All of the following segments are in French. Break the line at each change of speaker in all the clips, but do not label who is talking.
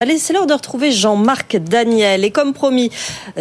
Allez, c'est l'heure de retrouver Jean-Marc Daniel. Et comme promis,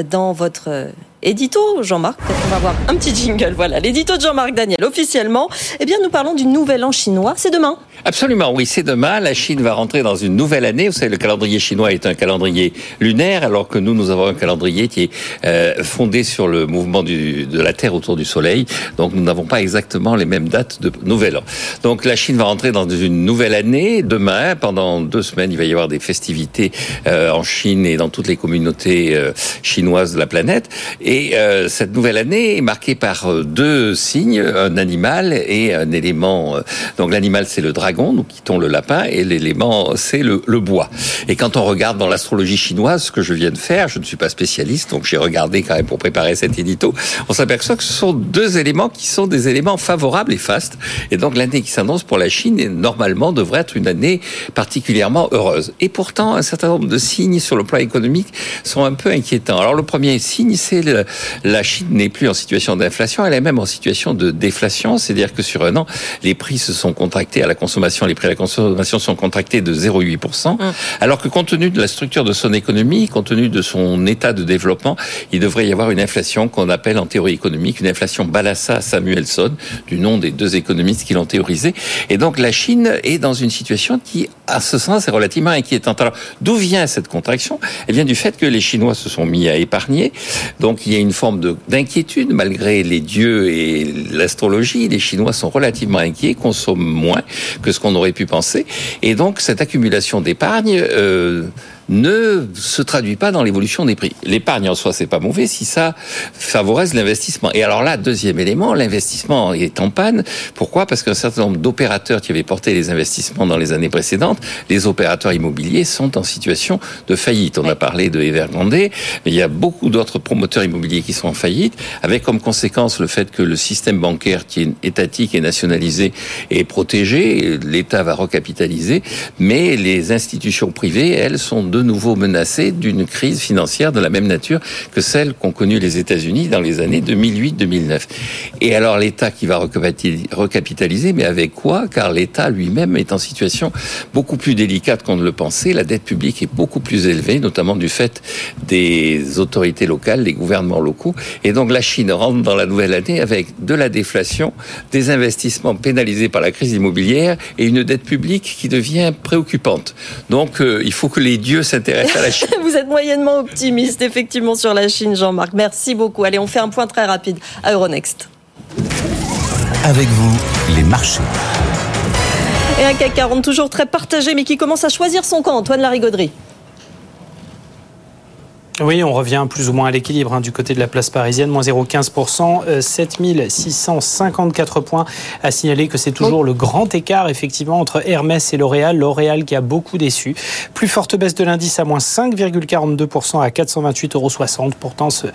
dans votre édito, Jean-Marc, peut-être va avoir un petit jingle. Voilà, l'édito de Jean-Marc Daniel, officiellement. Eh bien, nous parlons du nouvel an chinois. C'est demain.
Absolument, oui, c'est demain. La Chine va rentrer dans une nouvelle année. Vous savez, le calendrier chinois est un calendrier lunaire, alors que nous, nous avons un calendrier qui est euh, fondé sur le mouvement de la Terre autour du Soleil. Donc, nous n'avons pas exactement les mêmes dates de nouvel an. Donc, la Chine va rentrer dans une nouvelle année. Demain, pendant deux semaines, il va y avoir des festivités euh, en Chine et dans toutes les communautés euh, chinoises de la planète. Euh, cette nouvelle année est marquée par euh, deux signes, un animal et un élément. Donc, l'animal, c'est le dragon nous quittons le lapin, et l'élément, c'est le, bois. Et quand on regarde dans l'astrologie chinoise, ce que je viens de faire, je ne suis pas spécialiste, donc j'ai regardé quand même pour préparer cet édito, on s'aperçoit que ce sont deux éléments qui sont des éléments favorables et fastes. Et donc l'année qui s'annonce pour la Chine, normalement, devrait être une année particulièrement heureuse. Et pourtant, un certain nombre de signes sur le plan économique sont un peu inquiétants. Alors le premier signe, c'est la Chine n'est plus en situation d'inflation, elle est même en situation de déflation, c'est-à-dire que sur un an, les prix se sont contractés à la consommation les prix à la consommation sont contractés de 0,8%, hum. alors que compte tenu de la structure de son économie, compte tenu de son état de développement, il devrait y avoir une inflation qu'on appelle en théorie économique une inflation Balassa Samuelson, du nom des deux économistes qui l'ont théorisé. Et donc la Chine est dans une situation qui, à ce sens, est relativement inquiétante. Alors d'où vient cette contraction? Elle vient du fait que les Chinois se sont mis à épargner, donc il y a une forme d'inquiétude malgré les dieux et l'astrologie. Les Chinois sont relativement inquiets, consomment moins que ce qu'on aurait pu penser. Et donc, cette accumulation d'épargne euh, ne se traduit pas dans l'évolution des prix. L'épargne en soi, c'est pas mauvais si ça favorise l'investissement. Et alors là, deuxième élément, l'investissement est en panne. Pourquoi? Parce qu'un certain nombre d'opérateurs qui avaient porté les investissements dans les années précédentes, les opérateurs immobiliers sont en situation de faillite. On a parlé de Evergrande, mais il y a beaucoup d'autres promoteurs immobiliers qui sont en faillite, avec comme conséquence le fait que le système bancaire qui est étatique et nationalisé est protégé, l'État va recapitaliser, mais les institutions privées, elles, sont de de nouveau menacé d'une crise financière de la même nature que celle qu'ont connue les États-Unis dans les années 2008-2009. Et alors l'État qui va recapitaliser, mais avec quoi? Car l'État lui-même est en situation beaucoup plus délicate qu'on ne le pensait. La dette publique est beaucoup plus élevée, notamment du fait des autorités locales, les gouvernements locaux. Et donc la Chine rentre dans la nouvelle année avec de la déflation, des investissements pénalisés par la crise immobilière et une dette publique qui devient préoccupante. Donc euh, il faut que les dieux s'intéresse à la Chine.
Vous êtes moyennement optimiste, effectivement, sur la Chine, Jean-Marc. Merci beaucoup. Allez, on fait un point très rapide à Euronext.
Avec vous, les marchés.
Et un CAC 40 toujours très partagé, mais qui commence à choisir son camp, Antoine Larigauderie.
Oui, on revient plus ou moins à l'équilibre hein, du côté de la place parisienne, moins 0,15%, 7654 points. À signaler que c'est toujours le grand écart effectivement entre Hermès et L'Oréal. L'Oréal qui a beaucoup déçu. Plus forte baisse de l'indice à moins 5,42% à 428,60 euros. Pourtant, ce,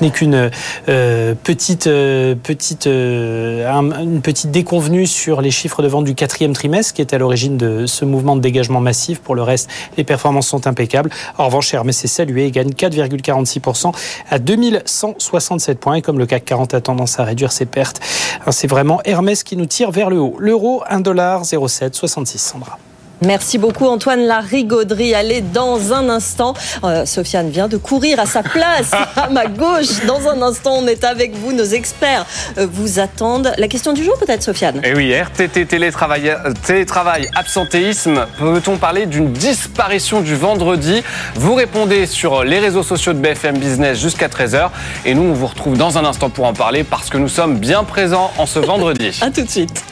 n'est qu'une euh, petite, euh, petite, euh, petite déconvenue sur les chiffres de vente du quatrième trimestre qui est à l'origine de ce mouvement de dégagement massif. Pour le reste, les performances sont impeccables. En revanche, Hermès est salué et gagne 4 4,46% à 2167 points. Et comme le CAC 40 a tendance à réduire ses pertes, hein, c'est vraiment Hermès qui nous tire vers le haut. L'euro, 1,0766 Sandra.
Merci beaucoup Antoine Larigauderie. Allez, dans un instant, euh, Sofiane vient de courir à sa place, à ma gauche. Dans un instant, on est avec vous, nos experts euh, vous attendent. La question du jour peut-être, Sofiane?
Eh oui, RTT, télétravail, télétravail absentéisme. Peut-on parler d'une disparition du vendredi? Vous répondez sur les réseaux sociaux de BFM Business jusqu'à 13h. Et nous, on vous retrouve dans un instant pour en parler parce que nous sommes bien présents en ce vendredi.
à tout de suite.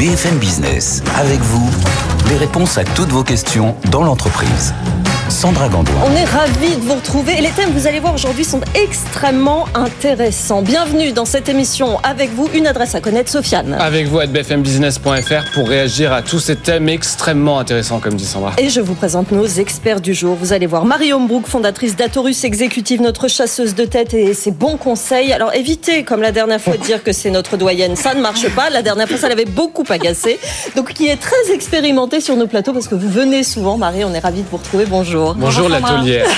BFM Business, avec vous, les réponses à toutes vos questions dans l'entreprise. Sandra Gandoin.
On est ravis de vous retrouver et les thèmes, vous allez voir aujourd'hui, sont extrêmement intéressants. Bienvenue dans cette émission. Avec vous, une adresse à connaître, Sofiane.
Avec vous, à bfmbusiness.fr pour réagir à tous ces thèmes extrêmement intéressants, comme dit Sandra.
Et je vous présente nos experts du jour. Vous allez voir Marie Brook, fondatrice d'Atorus Exécutive, notre chasseuse de tête et ses bons conseils. Alors évitez, comme la dernière fois, de dire que c'est notre doyenne. Ça ne marche pas. La dernière fois, ça l'avait beaucoup agacé. Donc, qui est très expérimentée sur nos plateaux parce que vous venez souvent, Marie. On est ravis de vous retrouver. Bonjour. Bonjour.
Bonjour l'atelier.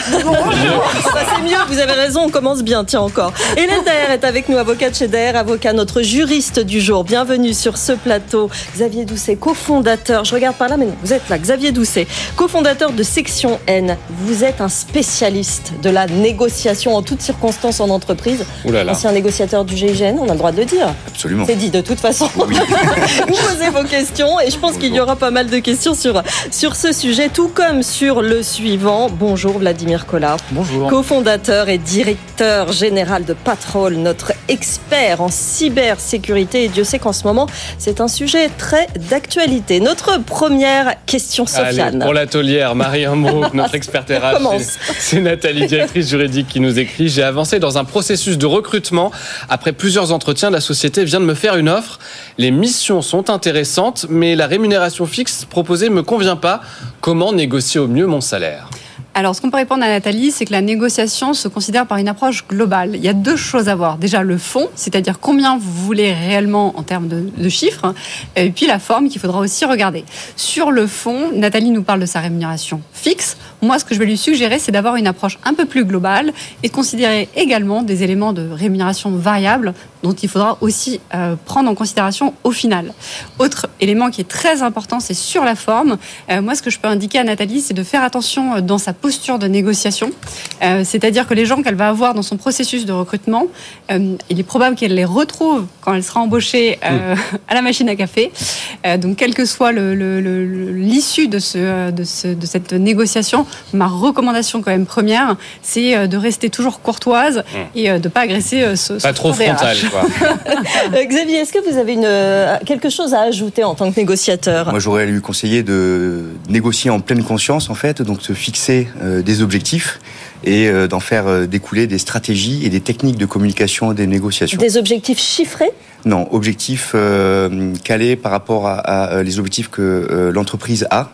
Bah, c'est mieux, vous avez raison, on commence bien, tiens encore. Hélène Daher est avec nous, avocate chez Daher, avocat, notre juriste du jour. Bienvenue sur ce plateau. Xavier Doucet, cofondateur, je regarde par là, mais non, vous êtes là. Xavier Doucet, cofondateur de Section N. Vous êtes un spécialiste de la négociation en toutes circonstances en entreprise.
Là là.
Ancien négociateur du GIGN, on a le droit de le dire.
Absolument.
C'est dit de toute façon. vous posez vos questions et je pense qu'il y aura pas mal de questions sur, sur ce sujet, tout comme sur le suivant. Bonjour Vladimir Collard.
Bonjour.
cofondateur et directeur général de Patrol, notre expert en cybersécurité. Et Dieu sait qu'en ce moment, c'est un sujet très d'actualité. Notre première question, Sofiane.
Allez, pour l'atelière, Marie Ambrou, notre experte RH, c'est- c'est Nathalie, directrice juridique, qui nous écrit J'ai avancé dans un processus de recrutement. Après plusieurs entretiens, la société vient de me faire une offre. Les missions sont intéressantes, mais la rémunération fixe proposée me convient pas. Comment négocier au mieux mon salaire
Alors, ce qu'on peut répondre à Nathalie, c'est que la négociation se considère par une approche globale. Il y a deux choses à voir. Déjà, le fond, c'est-à-dire combien vous voulez réellement en termes de, chiffres, et puis la forme qu'il faudra aussi regarder. Sur le fond, Nathalie nous parle de sa rémunération fixe. Moi, ce que je vais lui suggérer, c'est d'avoir une approche un peu plus globale et de considérer également des éléments de rémunération variable dont il faudra aussi euh, prendre en considération au final. Autre élément qui est très important, c'est sur la forme. Euh, moi, ce que je peux indiquer à Nathalie, c'est de faire attention euh, dans sa posture de négociation. Euh, C'est-à-dire que les gens qu'elle va avoir dans son processus de recrutement, euh, il est probable qu'elle les retrouve quand elle sera embauchée euh, à la machine à café. Euh, donc, quelle que soit le- le- le- le- l'issue de, ce, de, ce- de cette négociation, ma recommandation quand même première, c'est de rester toujours courtoise et euh, de ne pas agresser ce,
Pas trop frontal,
Xavier, est-ce que vous avez une, euh, quelque chose à ajouter en tant que négociateur?
Moi, j'aurais lui conseillé de négocier en pleine conscience, en fait, donc se fixer euh, des objectifs et euh, d'en faire euh, découler des stratégies et des techniques de communication et des négociations.
Des objectifs chiffrés?
Non, objectifs euh, calés par rapport à, à, les objectifs que euh, l'entreprise a.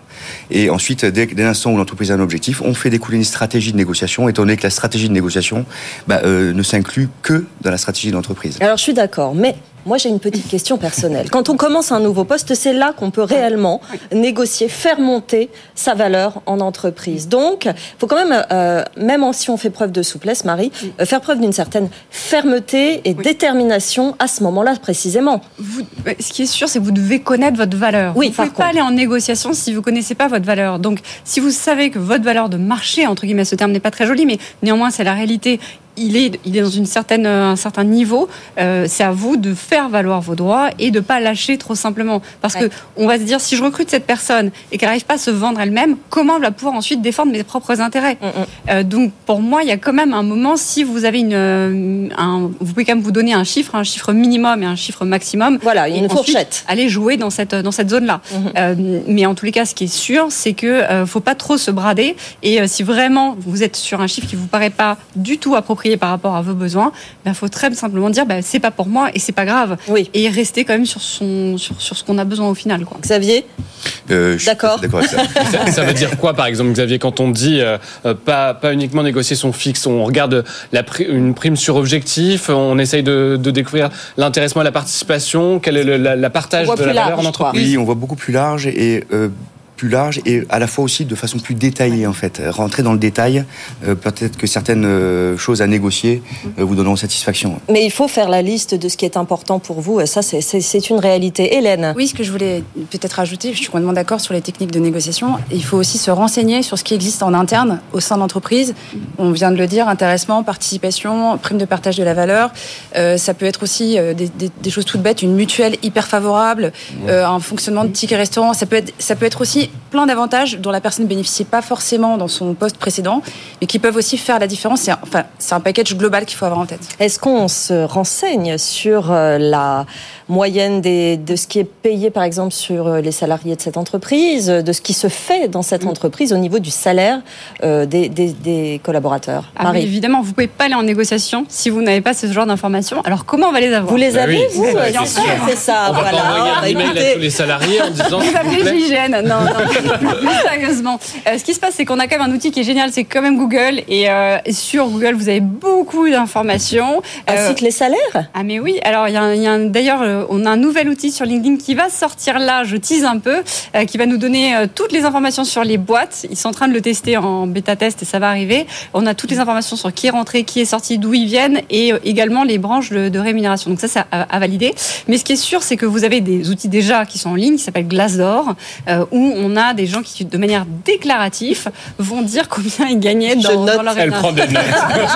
Et ensuite, dès, dès l'instant où l'entreprise a un objectif, on fait découler une stratégie de négociation, étant donné que la stratégie de négociation bah, euh, ne s'inclut que dans la stratégie de l'entreprise.
Alors je suis d'accord, mais moi j'ai une petite question personnelle. Quand on commence un nouveau poste, c'est là qu'on peut réellement négocier, faire monter sa valeur en entreprise. Donc, il faut quand même, euh, même si on fait preuve de souplesse, Marie, euh, faire preuve d'une certaine fermeté et
Oui.
détermination à ce moment-là précisément.
Vous- ouais, ce qui est sûr, c'est que vous devez connaître votre valeur.
Oui,
vous ne pouvez pas aller en négociation si vous connaissez pas votre valeur. Donc, si vous savez que votre valeur de marché, entre guillemets, ce terme n'est pas très joli, mais néanmoins, c'est la réalité. Il est, il est dans une certaine, euh, un certain niveau. Euh, c'est à vous de faire valoir vos droits et de pas lâcher trop simplement. Parce
Ouais.
que on va se dire, si je recrute cette personne et qu'elle n'arrive pas à se vendre elle-même, comment elle va pouvoir ensuite défendre mes propres intérêts
Mm, mm.
euh, donc pour moi, il y a quand même un moment, si vous avez une, un, vous pouvez quand même vous donner un chiffre, un chiffre minimum et un chiffre maximum.
Voilà,
Et
une
ensuite,
fourchette.
Aller jouer dans cette dans cette zone-là. Euh, mais en tous les cas, ce qui est sûr, c'est que faut pas trop se brader. Et si vraiment vous êtes sur un chiffre qui vous paraît pas du tout approprié par rapport à vos besoins, il faut très simplement dire, bah, c'est pas pour moi et c'est pas grave.
Oui.
Et rester quand même sur son sur, sur ce qu'on a besoin au final, quoi.
Xavier,
Euh,
D'accord.
Ça.
ça, ça veut dire quoi, par exemple, Xavier, quand on dit euh, pas, pas uniquement négocier son fixe, on regarde la pri- une prime sur objectif, on essaye de, de découvrir l'intéressement et la participation, quel est le la, la partage de la
plus
valeur
large,
en entreprise?
Oui, on voit beaucoup plus large et euh, plus large et à la fois aussi de façon plus détaillée en fait. Rentrer dans le détail, euh, peut-être que certaines euh, choses à négocier euh, vous donneront satisfaction.
mais il faut faire la liste de ce qui est important pour vous. Et ça, c'est- une réalité. Hélène.
Oui, ce que je voulais peut-être rajouter, je suis complètement d'accord sur les techniques de négociation. Il faut aussi se renseigner sur ce qui existe en interne au sein de l'entreprise. On vient de le dire, intéressement, participation, prime de partage de la valeur. Euh, ça peut être aussi euh, des, des- des choses toutes bêtes, une mutuelle hyper favorable, euh, un fonctionnement de ticket restaurant. Ça peut être, ça peut être aussi plein d'avantages dont la personne ne bénéficiait pas forcément dans son poste précédent, mais qui peuvent aussi faire la différence. C'est un- enfin, c'est un package global qu'il faut avoir en tête.
Est-ce qu'on se renseigne sur euh, la moyenne des, de ce qui est payé, par exemple, sur euh, les salariés de cette entreprise, de ce qui se fait dans cette entreprise au niveau du salaire euh, des, des- des collaborateurs?
Ah oui, évidemment, vous pouvez pas aller en négociation si vous n'avez pas ce genre d'informations. Alors comment on va les avoir?
Vous les
Bah
avez,
oui,
vous?
Bah, c'est
c'est ça.
On va pas envoyer
Bah,
un email à tous les salariés en disant.
Vous appelez Non, non. Plus sérieusement, euh, ce qui se passe, c'est qu'on a quand même un outil qui est génial, c'est quand même Google. Et euh, sur Google, vous avez beaucoup d'informations.
Ainsi que les salaires
Ah mais oui, alors il y a, y a d'ailleurs, euh, on a un nouvel outil sur LinkedIn qui va sortir là, je tease un peu, euh, qui va nous donner euh, toutes les informations sur les boîtes. Ils sont en train de le tester en bêta test et ça va arriver. On a toutes les informations sur qui est rentré, qui est sorti, d'où ils viennent et euh, également les branches de, de rémunération. Donc ça, c'est à, à valider. Mais ce qui est sûr, c'est que vous avez des outils déjà qui sont en ligne, qui s'appellent Glassdoor, euh, où on a des gens qui, de manière déclarative, vont dire combien ils gagnaient
Je
dans,
note.
dans leur
Elle prend des notes.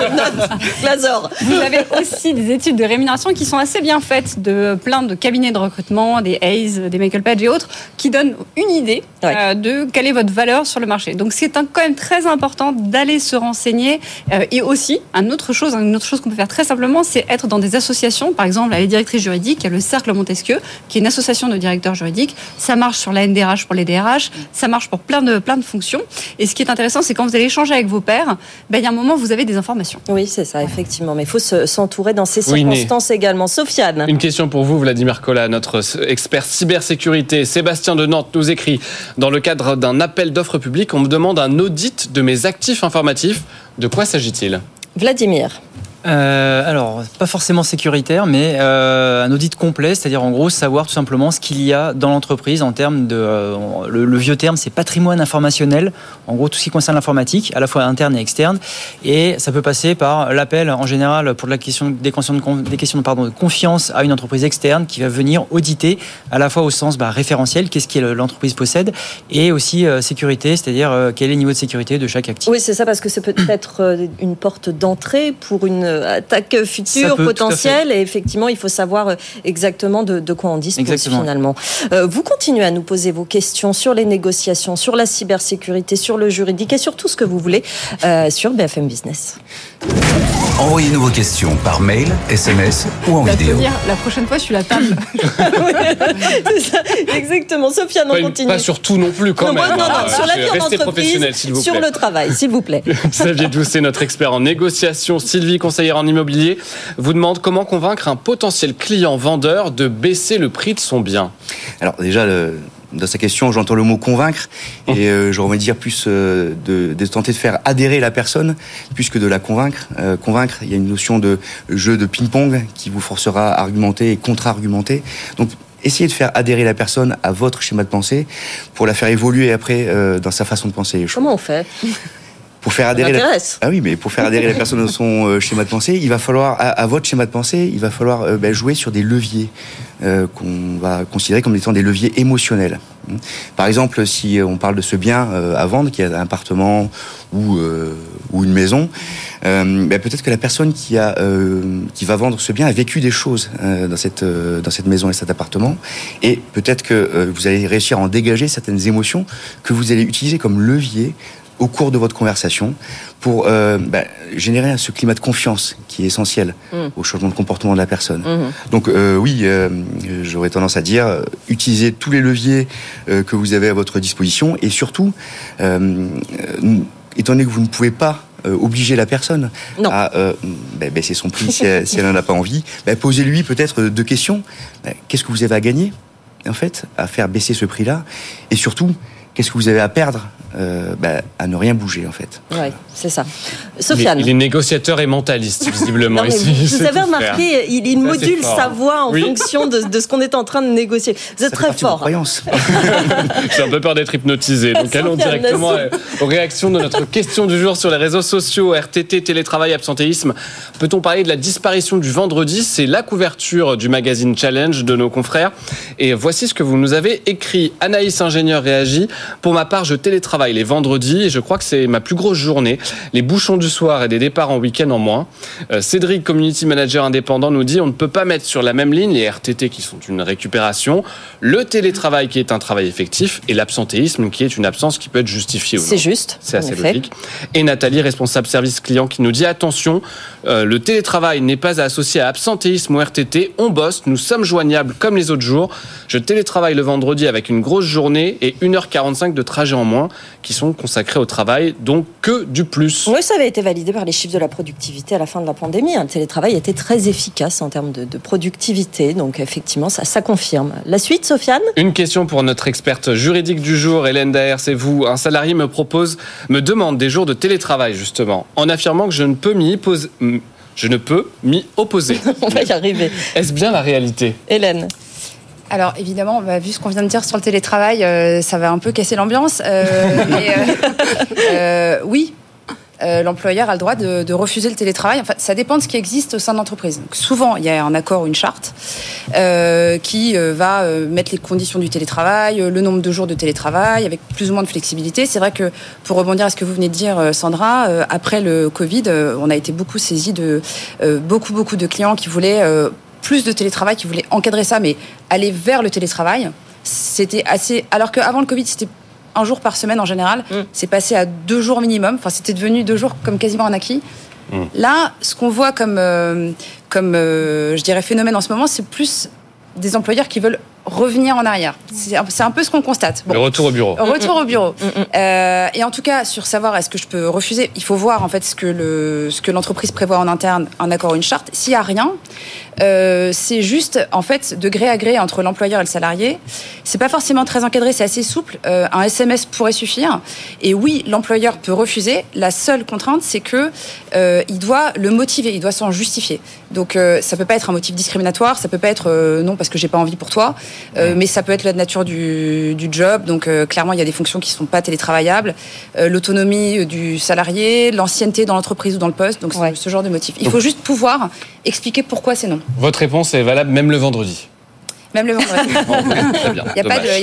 Je note.
Vous avez aussi des études de rémunération qui sont assez bien faites de plein de cabinets de recrutement, des Hayes, des Michael Page et autres, qui donnent une idée
Ouais.
euh, de quelle est votre valeur sur le marché. Donc c'est un- quand même très important d'aller se renseigner. Euh, et aussi, une autre chose, une autre chose qu'on peut faire très simplement, c'est être dans des associations. Par exemple, la directrice juridique, il y a le Cercle Montesquieu, qui est une association de directeurs juridiques. Ça marche sur la NDRH pour les DRH, ça marche pour plein de, plein de fonctions. Et ce qui est intéressant, c'est quand vous allez échanger avec vos pairs, ben, il y a un moment, vous avez des informations.
Oui, c'est ça, effectivement. Mais il faut se- s'entourer dans ces
Oui,
circonstances également. Sofiane.
Une question pour vous, Vladimir Collat, notre expert cybersécurité. Sébastien de Nantes nous écrit Dans le cadre d'un appel d'offres public, on me demande un audit de mes actifs informatifs. De quoi s'agit-il?
Vladimir.
Euh, alors, pas forcément sécuritaire, mais euh, un audit complet, c'est-à-dire en gros savoir tout simplement ce qu'il y a dans l'entreprise en termes de. euh, le, le vieux terme, c'est patrimoine informationnel. En gros, tout ce qui concerne l'informatique, à la fois interne et externe. Et ça peut passer par l'appel en général pour de la question, des questions, de, des questions de, pardon, de confiance à une entreprise externe qui va venir auditer à la fois au sens bah, référentiel, qu'est-ce que l'entreprise possède, et aussi euh, sécurité, c'est-à-dire euh, quel est le niveau de sécurité de chaque actif.
Oui, c'est ça, parce que c'est peut-être euh, une porte d'entrée pour une attaque
Ça
future,
peut,
potentielle. Et effectivement, il faut savoir euh, exactement de, de quoi on dispose
Exactement.
finalement. Euh, vous continuez à nous poser vos questions sur les négociations, sur la cybersécurité, sur le juridique et sur tout ce que vous voulez euh, sur BFM Business.
Envoyez-nous vos questions par mail, SMS ou en vidéo.
la prochaine fois, je suis la table.
C'est ça, exactement. Sofiane, on
pas,
continue.
pas sur tout non plus, quand
non,
même.
non, non,
hein.
sur la vie en
Restez
entreprise,
professionnel, s'il vous
sur
plaît.
le travail, s'il vous plaît.
Xavier Doucet, notre expert en négociation, Sylvie, conseillère en immobilier, vous demande comment convaincre un potentiel client vendeur de baisser le prix de son bien.
Alors déjà, le- dans sa question, j'entends le mot convaincre, et euh, j'aurais envie de dire plus euh, de, de tenter de faire adhérer la personne, plus que de la convaincre. Euh, convaincre, il y a une notion de jeu de ping-pong qui vous forcera à argumenter et contre-argumenter. Donc essayez de faire adhérer la personne à votre schéma de pensée pour la faire évoluer après euh, dans sa façon de penser.
Comment on fait?
Pour faire adhérer la... Ah oui, mais pour faire adhérer la personne dans son euh, schéma de pensée, il va falloir, à, à votre schéma de pensée, il va falloir euh, ben, jouer sur des leviers euh, qu'on va considérer comme étant des leviers émotionnels. Hmm. Par exemple, si on parle de ce bien euh, à vendre, qui est un appartement ou, euh, ou une maison, euh, ben, peut-être que la personne qui, a, euh, qui va vendre ce bien a vécu des choses euh, dans, cette, euh, dans cette maison et cet appartement, et peut-être que euh, vous allez réussir à en dégager certaines émotions que vous allez utiliser comme levier au cours de votre conversation pour euh, bah, générer ce climat de confiance qui est essentiel
Mm.
au changement de comportement de la personne.
Mhm.
Donc euh, oui, euh, j'aurais tendance à dire, utilisez tous les leviers que vous avez à votre disposition et surtout, étant donné que vous ne pouvez pas obliger la personne
Non.
à euh, bah, baisser son prix si elle, si elle n'en a pas envie, bah, posez-lui peut-être deux questions. Qu'est-ce que vous avez à gagner en fait à faire baisser ce prix-là Et surtout, qu'est-ce que vous avez à perdre euh, bah, à ne rien bouger en fait
Oui, c'est ça.
Il est,
Sofiane.
il est négociateur et mentaliste, visiblement.
Non, vous, avez remarqué, il, module sa voix en
Oui.
fonction de, de ce qu'on est en train de négocier. Vous êtes
Ça
très fort.
J'ai un peu peur d'être hypnotisé. Donc allons directement euh, aux réactions de notre question du jour sur les réseaux sociaux, RTT, télétravail, absentéisme. Peut-on parler de la disparition du vendredi? C'est la couverture du magazine Challenge de nos confrères. Et voici ce que vous nous avez écrit. Anaïs, ingénieur, réagit. Pour ma part, je télétravaille les vendredis et je crois que c'est ma plus grosse journée. Les bouchons du soir et des départs en week-end en moins. Euh, Cédric, community manager indépendant, nous dit on ne peut pas mettre sur la même ligne les RTT qui sont une récupération, le télétravail qui est un travail effectif et l'absentéisme qui est une absence qui peut être justifiée ou non.
C'est juste.
C'est assez
effet.
logique. Et Nathalie, responsable service client, qui nous dit attention, euh, le télétravail n'est pas associé à absentéisme ou RTT. On bosse, nous sommes joignables comme les autres jours. Je télétravaille le vendredi avec une grosse journée et 1h45 de trajet en moins. qui sont consacrés au travail, donc que du plus.
Oui, ça avait été validé par les chiffres de la productivité à la fin de la pandémie. Le télétravail était très efficace en termes de, de productivité, donc effectivement, ça, ça confirme. La suite, Sofiane?
Une question pour notre experte juridique du jour, Hélène Daher, c'est vous. Un salarié me propose, me demande des jours de télétravail, justement, en affirmant que je ne peux m'y poser je ne peux m'y opposer.
On va y arriver.
Est-ce bien la réalité?
Hélène
alors évidemment, bah, vu ce qu'on vient de dire sur le télétravail, euh, ça va un peu casser l'ambiance. Euh, mais, euh, oui, euh, l'employeur a le droit de, de, refuser le télétravail. Enfin, ça dépend de ce qui existe au sein de l'entreprise. Souvent, il y a un accord ou une charte euh, qui euh, va mettre les conditions du télétravail, le nombre de jours de télétravail, avec plus ou moins de flexibilité. C'est vrai que, pour rebondir à ce que vous venez de dire, Sandra, après le Covid, on a été beaucoup saisi de beaucoup, beaucoup de clients qui voulaient plus de télétravail, qui voulaient encadrer ça, mais aller vers le télétravail. C'était assez. Alors qu'avant le Covid, c'était un jour par semaine en général. Mm. C'est passé à deux jours minimum. Enfin, c'était devenu deux jours comme quasiment un acquis. Mm. Là, ce qu'on voit comme, euh, comme euh, je dirais, phénomène en ce moment, c'est plus des employeurs qui veulent revenir en arrière. C'est un, peu ce qu'on constate.
Bon. Le retour au bureau.
Retour au bureau. Mm, mm. Euh, et en tout cas, sur savoir est-ce que je peux refuser, il faut voir en fait ce que le ce que l'entreprise prévoit en interne, un accord ou une charte. S'il y a rien, euh, c'est juste en fait de gré à gré entre l'employeur et le salarié. C'est pas forcément très encadré, c'est assez souple. Euh, un SMS pourrait suffire. Et oui, l'employeur peut refuser. La seule contrainte, c'est que euh, il doit le motiver, il doit s'en justifier. Donc euh, ça peut pas être un motif discriminatoire, ça peut pas être euh, non parce que j'ai pas envie pour toi. Euh, mais ça peut être la nature du, du job. Donc euh, clairement, il y a des fonctions qui ne sont pas télétravaillables. Euh, L'autonomie du salarié, l'ancienneté dans l'entreprise ou dans le poste. Donc ouais. ce genre de motif. Il faut juste pouvoir expliquer pourquoi c'est non.
Votre réponse est valable même le vendredi
même le vendredi. Il n'y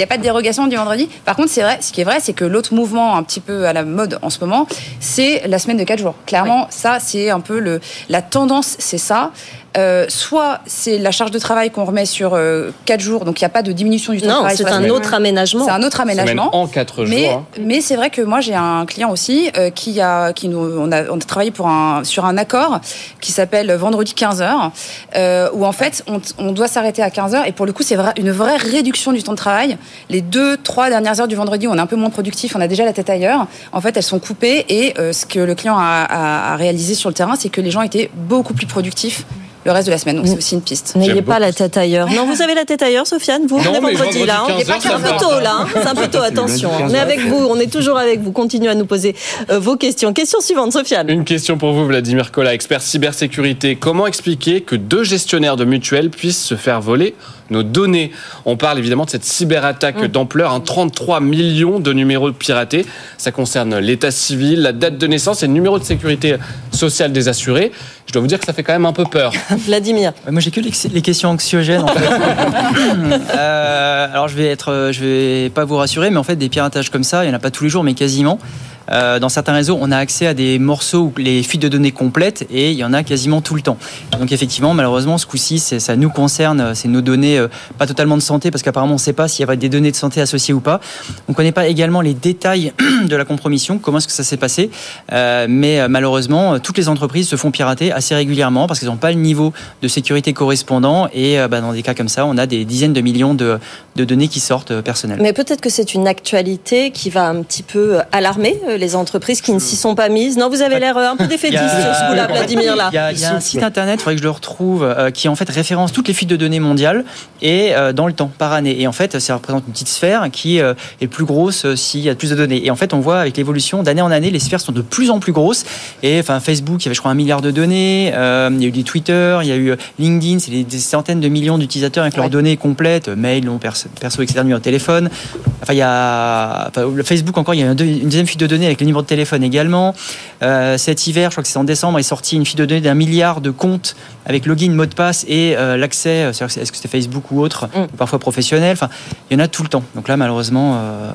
a, a, pas de dérogation du vendredi. Par contre, c'est vrai, ce qui est vrai, c'est que l'autre mouvement un petit peu à la mode en ce moment, c'est la semaine de 4 jours. Clairement, oui. ça, c'est un peu le, la tendance, c'est ça. Euh, soit c'est la charge de travail qu'on remet sur euh, 4 jours, donc il n'y a pas de diminution du temps
non,
de travail.
c'est un autre aménagement.
C'est un autre aménagement.
en 4
mais,
jours. Hein.
Mais c'est vrai que moi j'ai un client aussi euh, qui a, qui nous, on a, on a travaillé pour un, sur un accord qui s'appelle vendredi 15 heures, euh, où en fait on, on doit s'arrêter à 15 heures et pour le coup c'est une vraie réduction du temps de travail. Les deux, trois dernières heures du vendredi, on est un peu moins productif, on a déjà la tête ailleurs. En fait, elles sont coupées et euh, ce que le client a, a, a réalisé sur le terrain, c'est que les gens étaient beaucoup plus productifs le reste de la semaine. Donc c'est aussi une piste.
N'ayez pas la tête ailleurs. Non, vous avez la tête ailleurs, Sofiane. Vous venez vendredi, là. Hein. C'est un peu tôt là. C'est un peu tôt. Attention. On est avec vous. On est toujours avec vous. Continuez à nous poser euh, vos questions. Question suivante, Sofiane.
Une question pour vous, Vladimir Kola, expert cybersécurité. Comment expliquer que deux gestionnaires de mutuelles puissent se faire voler nos données? On parle évidemment de cette cyberattaque mmh. d'ampleur, hein, 33 millions de numéros piratés. Ça concerne l'état civil, la date de naissance et le numéro de sécurité sociale des assurés. Je dois vous dire que ça fait quand même un peu peur.
Vladimir.
Moi, j'ai que les questions anxiogènes. En fait. euh, alors, je vais être, je vais pas vous rassurer, mais en fait, des piratages comme ça, il y en a pas tous les jours, mais quasiment. Euh, dans certains réseaux, on a accès à des morceaux ou les fuites de données complètes et il y en a quasiment tout le temps. Donc effectivement, malheureusement, ce coup-ci, ça nous concerne, c'est nos données, euh, pas totalement de santé, parce qu'apparemment on ne sait pas s'il y avait des données de santé associées ou pas. On ne connaît pas également les détails de la compromission, comment est-ce que ça s'est passé. Euh, mais malheureusement, toutes les entreprises se font pirater assez régulièrement parce qu'elles n'ont pas le niveau de sécurité correspondant et bah, dans des cas comme ça, on a des dizaines de millions de, de données qui sortent personnelles.
Mais peut-être que c'est une actualité qui va un petit peu alarmer les entreprises qui ne s'y sont pas mises. Non, vous avez l'air un peu défaitiste sur ce coup-là, Vladimir. Là.
Il y a, il y a un site internet, il faudrait que je le retrouve, euh, qui en fait référence toutes les fuites de données mondiales et euh, dans le temps, par année. Et en fait, ça représente une petite sphère qui euh, est plus grosse s'il y a plus de données. Et en fait, on voit avec l'évolution d'année en année, les sphères sont de plus en plus grosses. Et enfin, Facebook, il y avait je crois un milliard de données. Euh, il y a eu des Twitter, il y a eu LinkedIn, c'est des, des, centaines de millions d'utilisateurs avec ouais. leurs données complètes, mail, nom, perso, perso etc., numéro de téléphone. Enfin, il y a enfin, Facebook encore, il y a une deuxième fuite de données avec le numéro de téléphone également. Euh, cet hiver, je crois que c'est en décembre, est sorti une fuite de données d'un milliard de comptes avec login, mot de passe et euh, l'accès, est-ce que c'était Facebook ou autre, mm. ou parfois professionnel. Enfin, il y en a tout le temps. Donc là, malheureusement. Euh...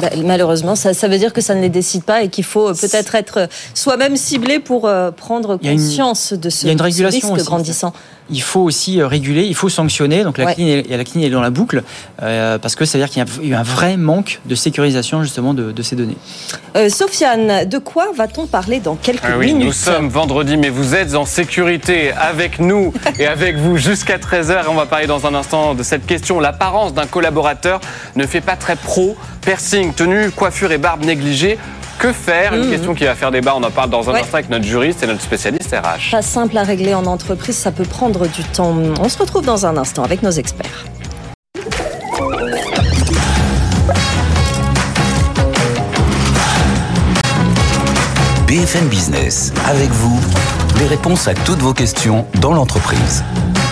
Bah, malheureusement, ça, ça, veut dire que ça ne les décide pas et qu'il faut peut-être être soi-même ciblé pour euh, prendre conscience
une,
de ce,
une régulation
risque
aussi,
grandissant.
Il faut aussi euh, réguler, il faut sanctionner. Donc la
Ouais.
CNIL, et la CNIL est dans la boucle euh, parce que ça veut dire qu'il y a eu un vrai manque de sécurisation justement de, de ces données.
Euh, Sofiane, de quoi va-t-on parler dans quelques
Ah oui,
minutes
nous sommes vendredi, mais vous êtes en sécurité avec nous et avec vous jusqu'à 13h. Et on va parler dans un instant de cette question. L'apparence d'un collaborateur ne fait pas très pro. Piercing, tenue, coiffure et barbe négligée. Que faire? Une question qui va faire débat. On en parle dans un
Ouais.
instant avec notre juriste et notre spécialiste RH.
Pas simple à régler en entreprise, ça peut prendre du temps. On se retrouve dans un instant avec nos experts.
BFM Business, avec vous, les réponses à toutes vos questions dans l'entreprise.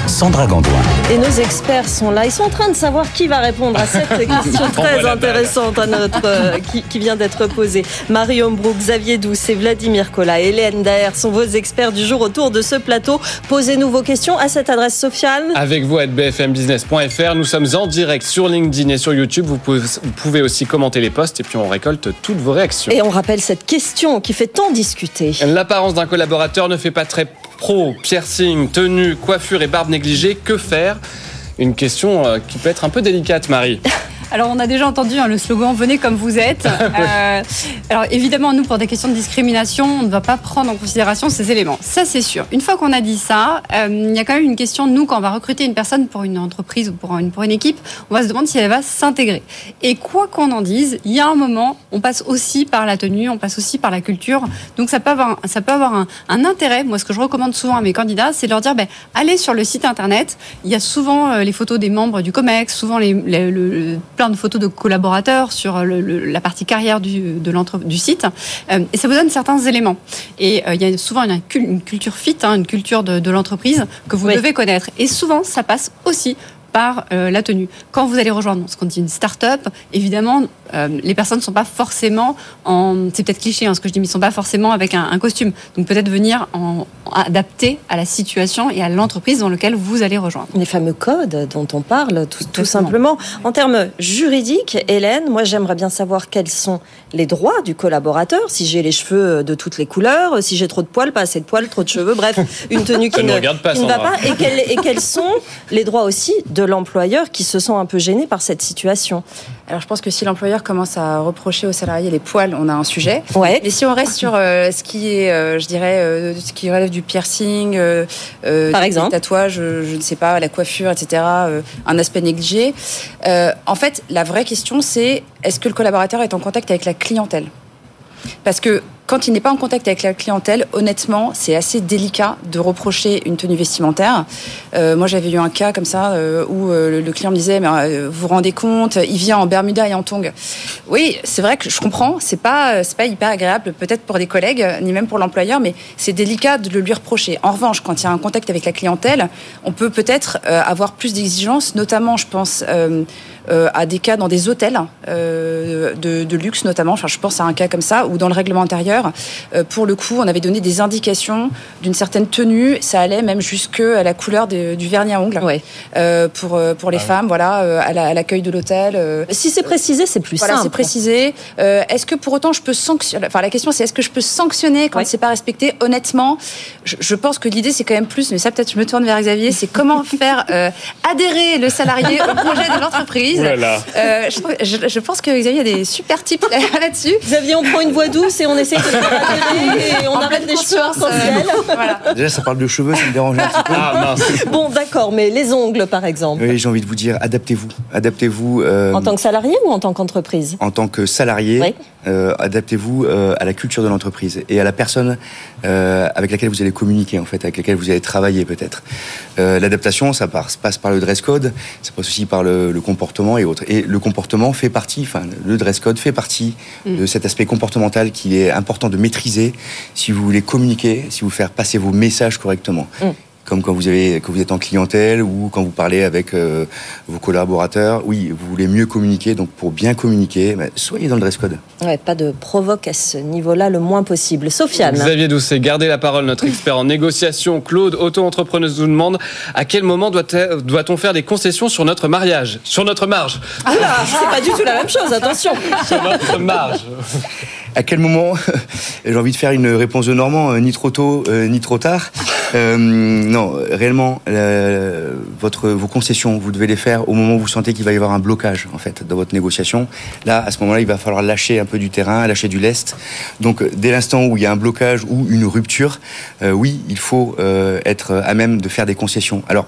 Sandra Gandoin.
Et nos experts sont là. Ils sont en train de savoir qui va répondre à cette question très intéressante à notre, euh, qui, qui vient d'être posée. Marie Hombrook, Xavier Douce et Vladimir Collat, Hélène Daher sont vos experts du jour autour de ce plateau. Posez-nous vos questions à cette adresse, Sofiane.
Avec vous à bfmbusiness.fr, nous sommes en direct sur LinkedIn et sur YouTube. Vous pouvez, vous pouvez aussi commenter les posts et puis on récolte toutes vos réactions.
Et on rappelle cette question qui fait tant discuter.
L'apparence d'un collaborateur ne fait pas très pro. Piercing, tenue, coiffure et barbe négligée, que faire? Une question euh, qui peut être un peu délicate, Marie.
Alors, on a déjà entendu hein, le slogan Venez comme vous êtes. Euh, alors, évidemment, nous, pour des questions de discrimination, on ne va pas prendre en considération ces éléments. Ça, c'est sûr. Une fois qu'on a dit ça, euh, il y a quand même une question. Nous, quand on va recruter une personne pour une entreprise ou pour une, pour une équipe, on va se demander si elle va s'intégrer. Et quoi qu'on en dise, il y a un moment, on passe aussi par la tenue, on passe aussi par la culture. Donc, ça peut avoir, ça peut avoir un, un intérêt. Moi, ce que je recommande souvent à mes candidats, c'est de leur dire ben, allez sur le site internet. Il y a souvent euh, les photos des membres du COMEX, souvent les, les- le- plein de photos de collaborateurs sur le- le- la partie carrière du, de l'entre- du site. Euh, et ça vous donne certains éléments. Et euh, il y a souvent une, cul- une culture fit, hein, une culture de, de l'entreprise que vous
Oui.
devez connaître. Et souvent, ça passe aussi par euh, la tenue. Quand vous allez rejoindre ce qu'on dit une start-up, évidemment, euh, les personnes ne sont pas forcément en. C'est peut-être cliché hein, ce que je dis, mais ils ne sont pas forcément avec un, un costume. Donc peut-être venir en, en adapté à la situation et à l'entreprise dans laquelle vous allez rejoindre.
Les fameux codes dont on parle, tout, tout simplement. En termes juridiques, Hélène, moi j'aimerais bien savoir quels sont les droits du collaborateur, si j'ai les cheveux de toutes les couleurs, si j'ai trop de poils, pas assez de poils, trop de cheveux, bref, une tenue qui
ne
ne,
regarde pas,
qui ne va
Sandra.
pas. Et, quels- et quels sont les droits aussi de l'employeur qui se sent un peu gêné par cette situation?
Alors je pense que si l'employeur commence à reprocher aux salariés les poils, on a un sujet.
Ouais.
Mais si on reste sur euh, ce qui est, euh, je dirais, euh, ce qui relève du piercing,
Par exemple
tatouages, euh, je ne sais pas, la coiffure, etc., un aspect négligé. En fait, la vraie question, c'est est-ce que le collaborateur est en contact avec la clientèle? Parce que quand il n'est pas en contact avec la clientèle, honnêtement, c'est assez délicat de reprocher une tenue vestimentaire. Euh, moi, j'avais eu un cas comme ça euh, où euh, le- client me disait, mais vous vous rendez compte, il vient en Bermuda et en tongs. Oui, c'est vrai que je comprends, c'est pas pas hyper agréable, peut-être pour des collègues, ni même pour l'employeur, mais c'est délicat de le lui reprocher. En revanche, quand il y a un contact avec la clientèle, on peut peut-être avoir plus d'exigences, notamment, je pense. Euh, à des cas dans des hôtels euh, de, de luxe notamment. Enfin, je pense à un cas comme ça où dans le règlement intérieur, euh, pour le coup, on avait donné des indications d'une certaine tenue. Ça allait même jusque à la couleur de- du vernis à ongles
Ouais.
euh, pour pour les femmes. Voilà, euh, à la- à l'accueil de l'hôtel. euh,
Si c'est précisé, c'est plus
voilà, c'est
simple.
précisé. Euh, est-ce que pour autant je peux sanctionner Enfin, la question c'est est-ce que je peux sanctionner quand
Ouais.
c'est pas respecté? Honnêtement, je, je pense que l'idée c'est quand même plus, mais ça peut-être je me tourne vers Xavier, c'est comment faire euh, adhérer le salarié au projet de l'entreprise. Euh, je, je- je pense que Xavier a des super tips là- là-dessus.
Xavier, on prend une voix douce et on essaie de faire et on
En
arrête les cheveux
conscience,
arc-en-ciel.
euh, voilà.
Déjà, ça parle de cheveux, ça me dérange un petit peu.
Ah mince.
Bon, d'accord, mais les ongles, par exemple,
Oui, j'ai envie de vous dire, adaptez-vous. Adaptez-vous. euh,
en tant que salarié ou en tant qu'entreprise?
en tant que salarié,
Oui.
Euh, adaptez-vous euh, à la culture de l'entreprise et à la personne euh, avec laquelle vous allez communiquer, en fait, avec laquelle vous allez travailler peut-être. Euh, L'adaptation, ça passe, par le dress code, ça passe aussi par le, le comportement et autres. Et le comportement fait partie, enfin, le dress code fait partie de cet aspect comportemental qu'il est important de maîtriser si vous voulez communiquer, si vous faire passer vos messages correctement.
Mm.
Comme quand vous, avez, quand vous êtes en clientèle ou quand vous parlez avec euh, vos collaborateurs. Oui, vous voulez mieux communiquer. Donc, pour bien communiquer, ben, soyez dans le dress code.
Ouais, pas de provoque à ce niveau-là le moins possible. Sofiane
Xavier Doucet, gardez la parole, notre expert en négociation. Claude, auto-entrepreneuse, nous demande à quel moment doit- doit-on faire des concessions sur notre mariage? Sur notre marge
Ah là, c'est pas du tout la même chose, attention
Sur notre marge
À quel moment J'ai envie de faire une réponse de Normand, euh, ni trop tôt, euh, ni trop tard. Euh, non, réellement, euh, votre, vos concessions, vous devez les faire au moment où vous sentez qu'il va y avoir un blocage en fait dans votre négociation. Là, à ce moment-là, il va falloir lâcher un peu du terrain, lâcher du lest. Donc, dès l'instant où il y a un blocage ou une rupture, euh, oui, il faut euh, être à même de faire des concessions. Alors,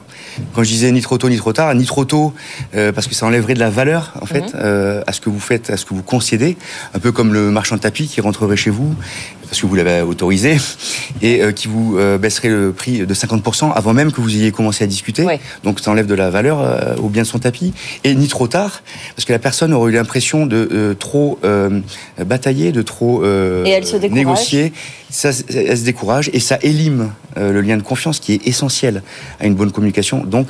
quand je disais ni trop tôt ni trop tard, ni trop tôt euh, parce que ça enlèverait de la valeur en fait euh, à ce que vous faites, à ce que vous concédez, un peu comme le marchand de tapis qui rentrerait chez vous parce que vous l'avez autorisé et euh, qui vous euh, baisserait le prix de 50% avant même que vous ayez commencé à discuter.
Ouais.
Donc ça enlève de la valeur euh, au bien de son tapis. Et ni trop tard, parce que la personne aurait eu l'impression de euh, trop batailler, de trop
Et elle se décourage.
négocier. Ça, elle se décourage et ça élime le lien de confiance qui est essentiel à une bonne communication, donc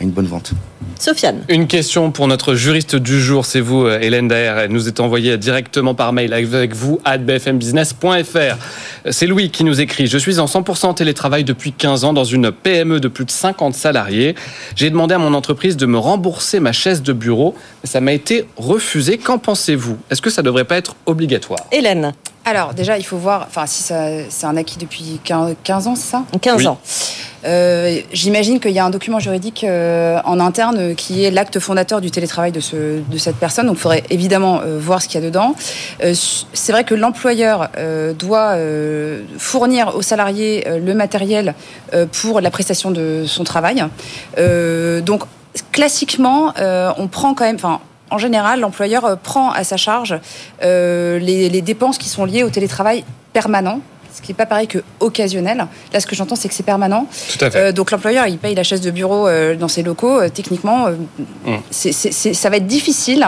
à une bonne vente.
Sofiane.
Une question pour notre juriste du jour, c'est vous, euh, Hélène Daher. Elle nous est envoyée directement par mail avec vous à bfmbusiness.fr. C'est Louis qui nous écrit Je suis en 100% télétravail depuis 15 ans dans une PME de plus de 50 salariés. J'ai demandé à mon entreprise de me rembourser ma chaise de bureau, mais ça m'a été refusé. Qu'en pensez-vous? Est-ce que ça devrait pas être obligatoire?
Hélène,
Alors, déjà, il faut voir, enfin, si ça- c'est un acquis depuis 15 15 ans, c'est ça?
15
Oui.
ans.
Euh, J'imagine qu'il y a un document juridique euh, en interne euh, qui est l'acte fondateur du télétravail de, ce, de cette personne. Donc, il faudrait évidemment euh, voir ce qu'il y a dedans. Euh, C'est vrai que l'employeur euh, doit euh, fournir aux salariés euh, le matériel euh, pour la prestation de son travail. Euh, donc, classiquement, euh, on prend quand même... Enfin, en général, l'employeur euh, prend à sa charge euh, les, les dépenses qui sont liées au télétravail permanent, ce qui n'est pas pareil que occasionnel. Là, ce que j'entends, c'est que c'est permanent.
Tout à fait.
Euh, donc l'employeur, il paye la chaise de bureau euh, dans ses locaux. Euh, techniquement, c'est- c'est- c'est- ça va être difficile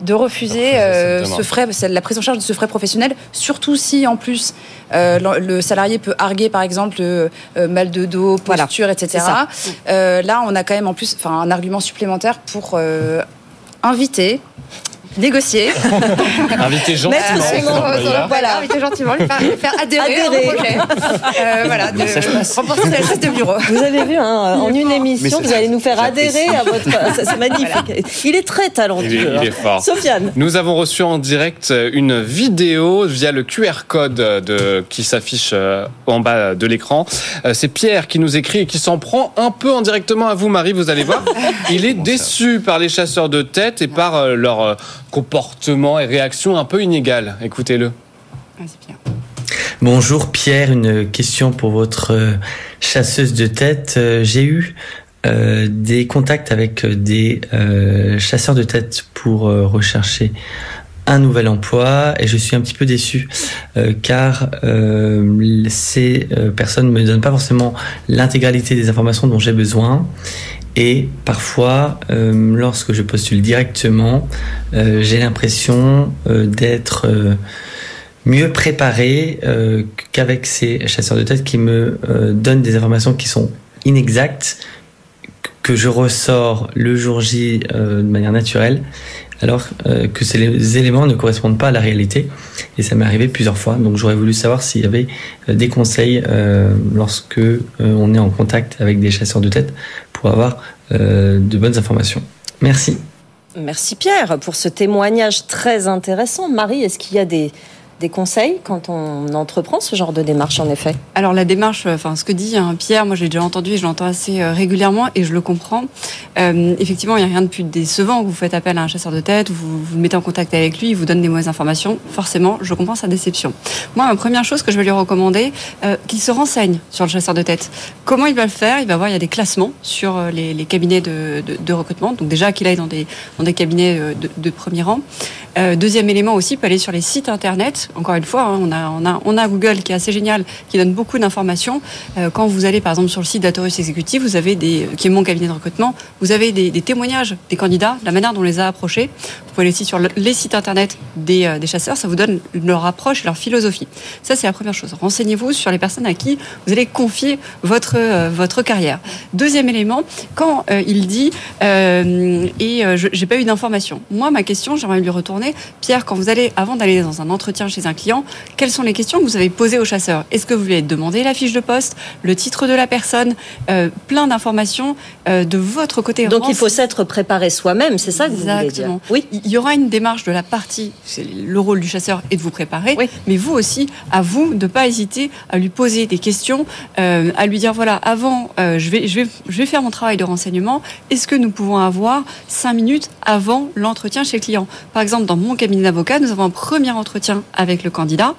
de refuser euh, ce frais, la prise en charge de ce frais professionnel, surtout si en plus euh, le, le salarié peut arguer par exemple mal de dos,
Voilà.
posture, etc. Euh, là, on a quand même en plus, enfin, un argument supplémentaire pour inviter, négocier,
Invitez gentiment.
Mettre son
cet
nom,
employeur.
voilà, inviter gentiment, lui faire, lui faire adhérer,
Adhérer.
au projet. Euh, voilà, de rembourser la chaise de bureau.
Vous avez vu, hein, en une émission, vous allez nous faire adhérer à votre. C'est magnifique. Il est très
Il
talentueux.
est, il est
hein.
fort.
Sofiane.
Nous avons reçu en direct une vidéo via le QR code de, qui s'affiche euh, en bas de l'écran. Euh, C'est Pierre qui nous écrit et qui s'en prend un peu indirectement à vous, Marie, vous allez voir. Il est déçu par les chasseurs de tête et par euh, leur euh, comportement et réaction un peu inégales. Écoutez-le.
Pierre.
Bonjour Pierre, une question pour votre euh, chasseuse de tête. Euh, J'ai eu euh, des contacts avec des euh, chasseurs de tête pour euh, rechercher un nouvel emploi et je suis un petit peu déçu euh, car euh, ces euh, personnes ne me donnent pas forcément l'intégralité des informations dont j'ai besoin et parfois euh, lorsque je postule directement euh, j'ai l'impression euh, d'être mieux préparé qu'avec ces chasseurs de tête qui me donnent des informations qui sont inexactes, que je ressors le jour J de manière naturelle, alors euh, que ces éléments ne correspondent pas à la réalité. Et ça m'est arrivé plusieurs fois. Donc j'aurais voulu savoir s'il y avait euh, des conseils euh, lorsque on est en contact avec des chasseurs de tête pour avoir de bonnes informations. Merci.
Merci Pierre pour ce témoignage très intéressant. Marie, est-ce qu'il y a des, des conseils quand on entreprend ce genre de démarche en effet
Alors la démarche, euh, enfin ce que dit hein, Pierre, moi j'ai déjà entendu et je l'entends assez euh, régulièrement et je le comprends. Euh, effectivement, il n'y a rien de plus décevant. Vous faites appel à un chasseur de tête, vous vous mettez en contact avec lui, il vous donne des mauvaises informations. Forcément, je comprends sa déception. Moi, ma première chose que je vais lui recommander, qu'il se renseigne sur le chasseur de tête. Comment il va le faire? Il va voir, il y a des classements sur les, cabinets de, recrutement. Donc déjà qu'il aille dans des, cabinets de, premier rang. Deuxième élément aussi, il peut aller sur les sites internet. Encore une fois, hein, on, a, Google qui est assez génial, qui donne beaucoup d'informations. Euh, quand vous allez par exemple sur le site d'Atorus Executive, vous avez des, qui est mon cabinet de recrutement, vous avez des, témoignages des candidats, la manière dont on les a approchés. Vous pouvez aller aussi sur le- les sites internet des, euh, des chasseurs, ça vous donne leur approche et leur philosophie. Ça, c'est la première chose. Renseignez-vous sur les personnes à qui vous allez confier votre, euh, votre carrière. Deuxième élément, quand euh, il dit euh, et euh, j'ai pas eu d'informations. Moi, ma question, j'aimerais lui retourner. Pierre, quand vous allez, avant d'aller dans un entretien chez un client, quelles sont les questions que vous avez posées au chasseur? Est-ce que vous lui avez demandé la fiche de poste, le titre de la personne, euh, plein d'informations euh, de votre côté
Donc il faut s'être préparé soi-même, c'est ça que vous voulez dire?
Oui. Il y aura une démarche de la partie, c'est le rôle du chasseur est de vous préparer, mais vous aussi, à vous de ne pas hésiter à lui poser des questions, euh, à lui dire voilà, avant, je, vais, je, vais, je vais faire mon travail de renseignement, est-ce que nous pouvons avoir cinq minutes avant l'entretien chez le client? Par exemple, dans mon cabinet d'avocat, nous avons un premier entretien avec le candidat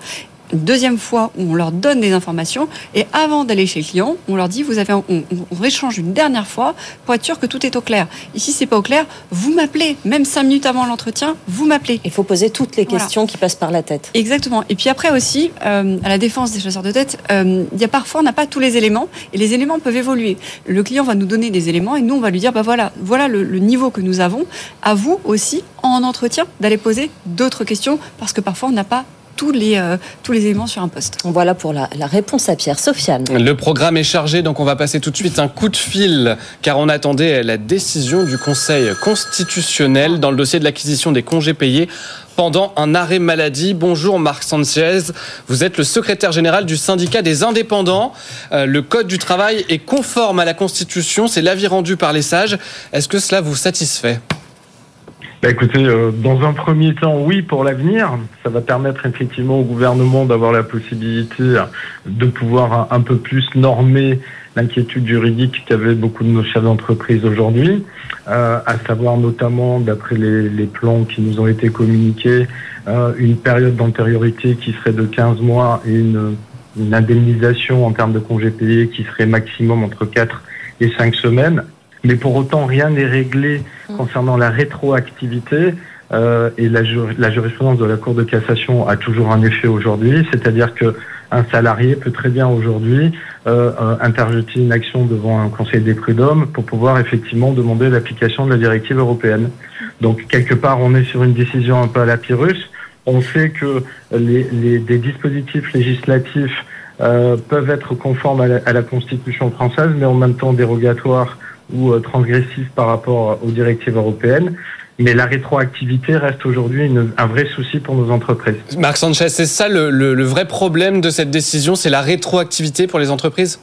deuxième fois où on leur donne des informations et avant d'aller chez le client, on leur dit vous avez on, on, échange une dernière fois pour être sûr que tout est au clair. Ici c'est pas au clair, vous m'appelez même cinq minutes avant l'entretien, vous m'appelez.
Il faut poser toutes les questions qui passent par la tête.
Exactement. Et puis après aussi euh, à la défense des chasseurs de tête, euh, il y a parfois on n'a pas tous les éléments et les éléments peuvent évoluer. Le client va nous donner des éléments et nous on va lui dire bah voilà voilà le, le niveau que nous avons. À vous aussi en entretien d'aller poser d'autres questions parce que parfois on n'a pas tous les, euh, tous les éléments sur un poste.
Voilà pour la, la, réponse à Pierre. Sofiane.
Le programme est chargé, donc on va passer tout de suite un coup de fil, car on attendait la décision du Conseil constitutionnel dans le dossier de l'acquisition des congés payés pendant un arrêt maladie. Bonjour Marc Sanchez, vous êtes le secrétaire général du syndicat des indépendants. Euh, le Code du travail est conforme à la Constitution, c'est l'avis rendu par les sages. Est-ce que cela vous satisfait?
Bah écoutez, euh, dans un premier temps, oui, pour l'avenir, ça va permettre effectivement au gouvernement d'avoir la possibilité de pouvoir un, peu plus normer l'inquiétude juridique qu'avaient beaucoup de nos chefs d'entreprise aujourd'hui, euh, à savoir notamment, d'après les, plans qui nous ont été communiqués, euh, une période d'antériorité qui serait de 15 mois et une, une indemnisation en termes de congés payés qui serait maximum entre 4 et 5 semaines mais pour autant, rien n'est réglé mm. concernant la rétroactivité. Euh, et la, la, jurisprudence de la Cour de cassation a toujours un effet aujourd'hui, c'est-à-dire que un salarié peut très bien aujourd'hui euh, euh, interjeter une action devant un conseil des prud'hommes pour pouvoir effectivement demander l'application de la directive européenne. Donc quelque part, on est sur une décision un peu à la Pyrrhus. On sait que les, les des dispositifs législatifs euh, peuvent être conformes à la, à la, Constitution française, mais en même temps dérogatoires ou euh, transgressif par rapport aux directives européennes. Mais la rétroactivité reste aujourd'hui un vrai souci pour nos entreprises.
Marc Sanchez, c'est ça le, le, le, vrai problème de cette décision, c'est la rétroactivité pour les entreprises?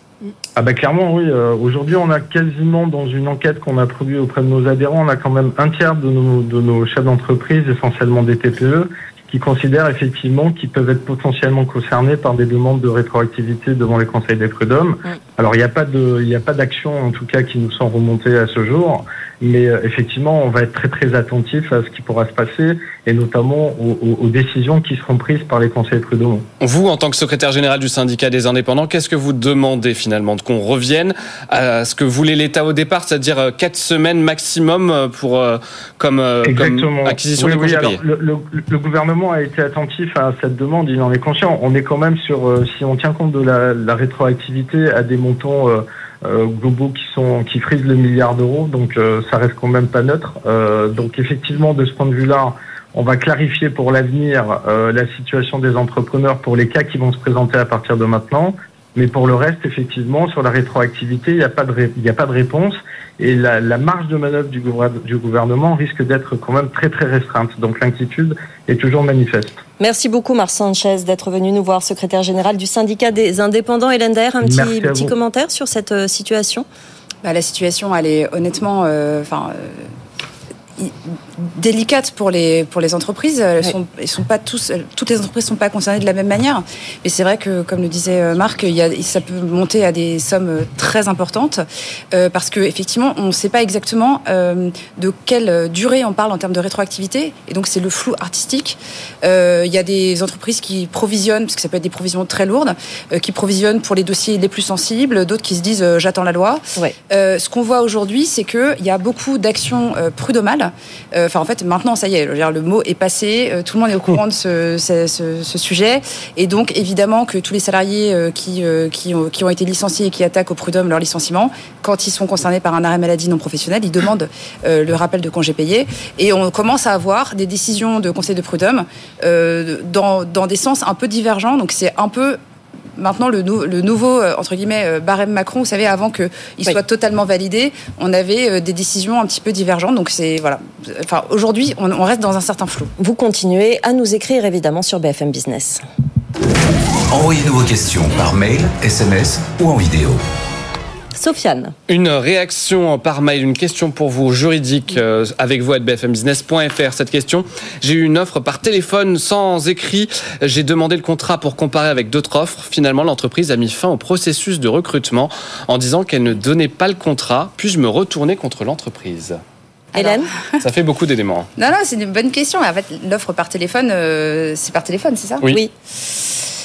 Ah bah clairement oui. Euh, aujourd'hui, on a quasiment dans une enquête qu'on a produite auprès de nos adhérents, on a quand même un tiers de nos, de nos chefs d'entreprise, essentiellement des TPE, qui considèrent effectivement qu'ils peuvent être potentiellement concernés par des demandes de rétroactivité devant les conseils des prud'hommes. Alors il n'y a pas de, il n'y a pas d'action en tout cas qui nous sont remontées à ce jour. Mais euh, effectivement, on va être très très attentif à ce qui pourra se passer et notamment aux, aux décisions qui seront prises par les conseils prud'hommes.
Vous, en tant que secrétaire général du syndicat des indépendants, qu'est-ce que vous demandez finalement Qu'on revienne à ce que voulait l'État au départ, c'est-à-dire euh, quatre semaines maximum euh, pour comme, comme acquisition
oui,
des
oui. Le, le, le, gouvernement a été attentif à cette demande, il en est conscient. On est quand même sur, si on tient compte de la, la rétroactivité à des montants euh, globaux qui sont qui frisent le milliard d'euros, donc euh, ça reste quand même pas neutre. Euh, donc effectivement, de ce point de vue-là, on va clarifier pour l'avenir la situation des entrepreneurs pour les cas qui vont se présenter à partir de maintenant. Mais pour le reste, effectivement, sur la rétroactivité, il n'y a, pas de il a pas de réponse. Et la, la marge de manœuvre du, du gouvernement risque d'être quand même très très restreinte. Donc l'inquiétude est toujours manifeste.
Merci beaucoup, Marc Sanchez, d'être venu nous voir, secrétaire général du syndicat des indépendants. Hélène Daer, un petit, petit commentaire sur cette euh, situation?
Bah, La situation, elle est honnêtement. Euh, enfin. Euh délicate pour les pour les entreprises. Elles oui. sont, elles sont pas tous, toutes les entreprises sont pas concernées de la même manière. Mais c'est vrai que, comme le disait euh, Marc, il y a, ça peut monter à des sommes très importantes euh, parce que effectivement, on ne sait pas exactement euh, de quelle durée on parle en termes de rétroactivité, et donc c'est le flou artistique. Euh, il y a des entreprises qui provisionnent, parce que ça peut être des provisions très lourdes, euh, qui provisionnent pour les dossiers les plus sensibles, d'autres qui se disent euh, j'attends la loi.
Ouais.
ce qu'on voit aujourd'hui, c'est que il y a beaucoup d'actions prud'homales. Enfin, en fait, maintenant, ça y est, le mot est passé, euh, tout le monde est au courant de ce, sujet. Et donc, évidemment, que tous les salariés euh, qui, euh, ont, qui ont été licenciés et qui attaquent au prud'homme leur licenciement, quand ils sont concernés par un arrêt maladie non professionnel, ils demandent le rappel de congé payé. Et on commence à avoir des décisions de conseil de prud'homme dans, dans des sens un peu divergents. Donc, c'est un peu maintenant le, nou- le nouveau euh, entre guillemets euh, barème Macron. Vous savez, avant qu'il
Oui.
soit totalement validé, on avait euh, des décisions un petit peu divergentes. Donc c'est voilà. Enfin, aujourd'hui, on, on reste dans un certain flou.
Vous continuez à nous écrire évidemment sur BFM Business.
Envoyez-nous vos questions par mail, SMS ou en vidéo.
Sofiane.
Une réaction par mail, une question pour vous juridique euh, avec vous à bfmbusiness.fr. Cette question, j'ai eu une offre par téléphone sans écrit. J'ai demandé le contrat pour comparer avec d'autres offres. Finalement, l'entreprise a mis fin au processus de recrutement en disant qu'elle ne donnait pas le contrat. Puis-je me retourner contre l'entreprise?
Hélène
Ça fait beaucoup d'éléments.
Non, non, c'est une bonne question. En fait, l'offre par téléphone, euh, c'est par téléphone, c'est ça?
Oui.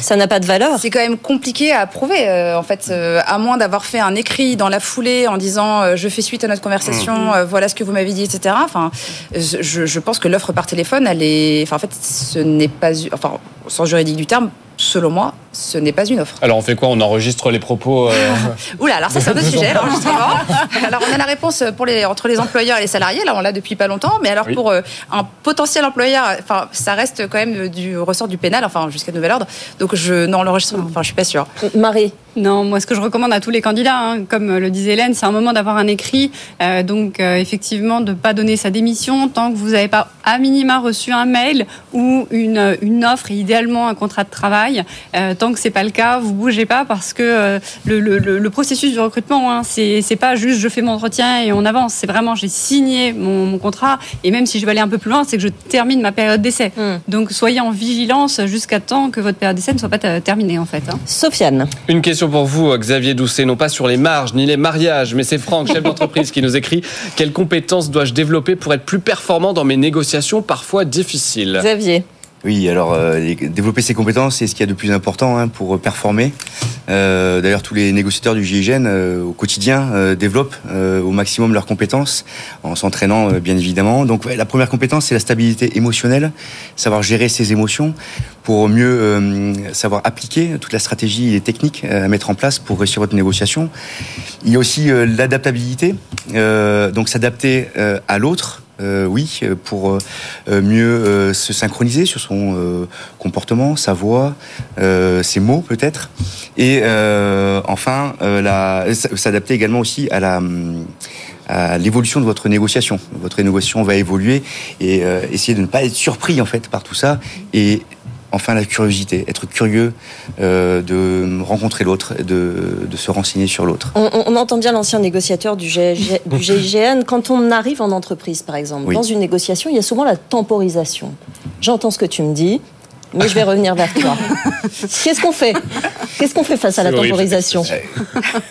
Ça n'a pas de valeur.
C'est quand même compliqué à prouver, euh, en fait, euh, à moins d'avoir fait un écrit dans la foulée en disant euh, je fais suite à notre conversation, euh, voilà ce que vous m'avez dit, etc. Enfin, je, je pense que l'offre par téléphone, elle est, enfin, en fait, ce n'est pas, enfin, au sens juridique du terme, selon moi, ce n'est pas une offre.
Alors on fait quoi? On enregistre les propos euh,
Oula, alors ça c'est un autre sujet, l'enregistrement. Alors on a la réponse pour les, entre les employeurs et les salariés, là on l'a depuis pas longtemps, mais alors
Oui.
pour euh, un potentiel employeur, enfin ça reste quand même du ressort du pénal, enfin jusqu'à nouvel ordre. Donc je, non, l'enregistrement, enfin je suis pas sûre.
Marie.
Non, moi, ce que je recommande à tous les candidats, hein, comme le disait Hélène, c'est un moment d'avoir un écrit. euh, donc, euh, effectivement, de pas donner sa démission tant que vous n'avez pas, à minima, reçu un mail ou une, une offre, et idéalement un contrat de travail. Euh, tant que c'est pas le cas, vous bougez pas parce que euh, le, le- le- le processus du recrutement, hein, c'est pas juste je fais mon entretien et on avance. C'est vraiment j'ai signé mon, mon contrat et même si je vais aller un peu plus loin, c'est que je termine ma période d'essai.
Hmm.
Donc, soyez en vigilance jusqu'à temps que votre période d'essai ne soit pas euh, terminée, en fait. hein.
Sofiane.
Une question pour vous, Xavier Doucet, non pas sur les marges ni les mariages, mais c'est Franck, chef d'entreprise, qui nous écrit Quelles compétences dois-je développer pour être plus performant dans mes négociations parfois difficiles?
Xavier.
Oui, alors euh, développer ses compétences, c'est ce qu'il y a de plus important hein, pour performer. Euh, D'ailleurs, tous les négociateurs du GIGN euh, au quotidien euh, développent euh, au maximum leurs compétences en s'entraînant, euh, bien évidemment. Donc, la première compétence, c'est la stabilité émotionnelle, savoir gérer ses émotions pour mieux savoir appliquer toute la stratégie et les techniques à mettre en place pour réussir votre négociation. Il y a aussi l'adaptabilité, donc s'adapter à l'autre. Euh, oui, euh, pour euh, mieux se synchroniser sur son comportement, sa voix, ses mots peut-être, et enfin s'adapter également aussi à l'évolution de votre négociation. Votre négociation va évoluer et essayer de ne pas être surpris en fait par tout ça enfin la curiosité, être curieux euh, de rencontrer l'autre, de, de se renseigner sur l'autre.
On, entend bien l'ancien négociateur du, GIG du GIGN. Quand on arrive en entreprise, par exemple,
Oui.
dans une négociation, il y a souvent la temporisation. J'entends ce que tu me dis, mais je vais revenir vers toi. Qu'est-ce qu'on fait? Qu'est-ce qu'on fait face à la temporisation?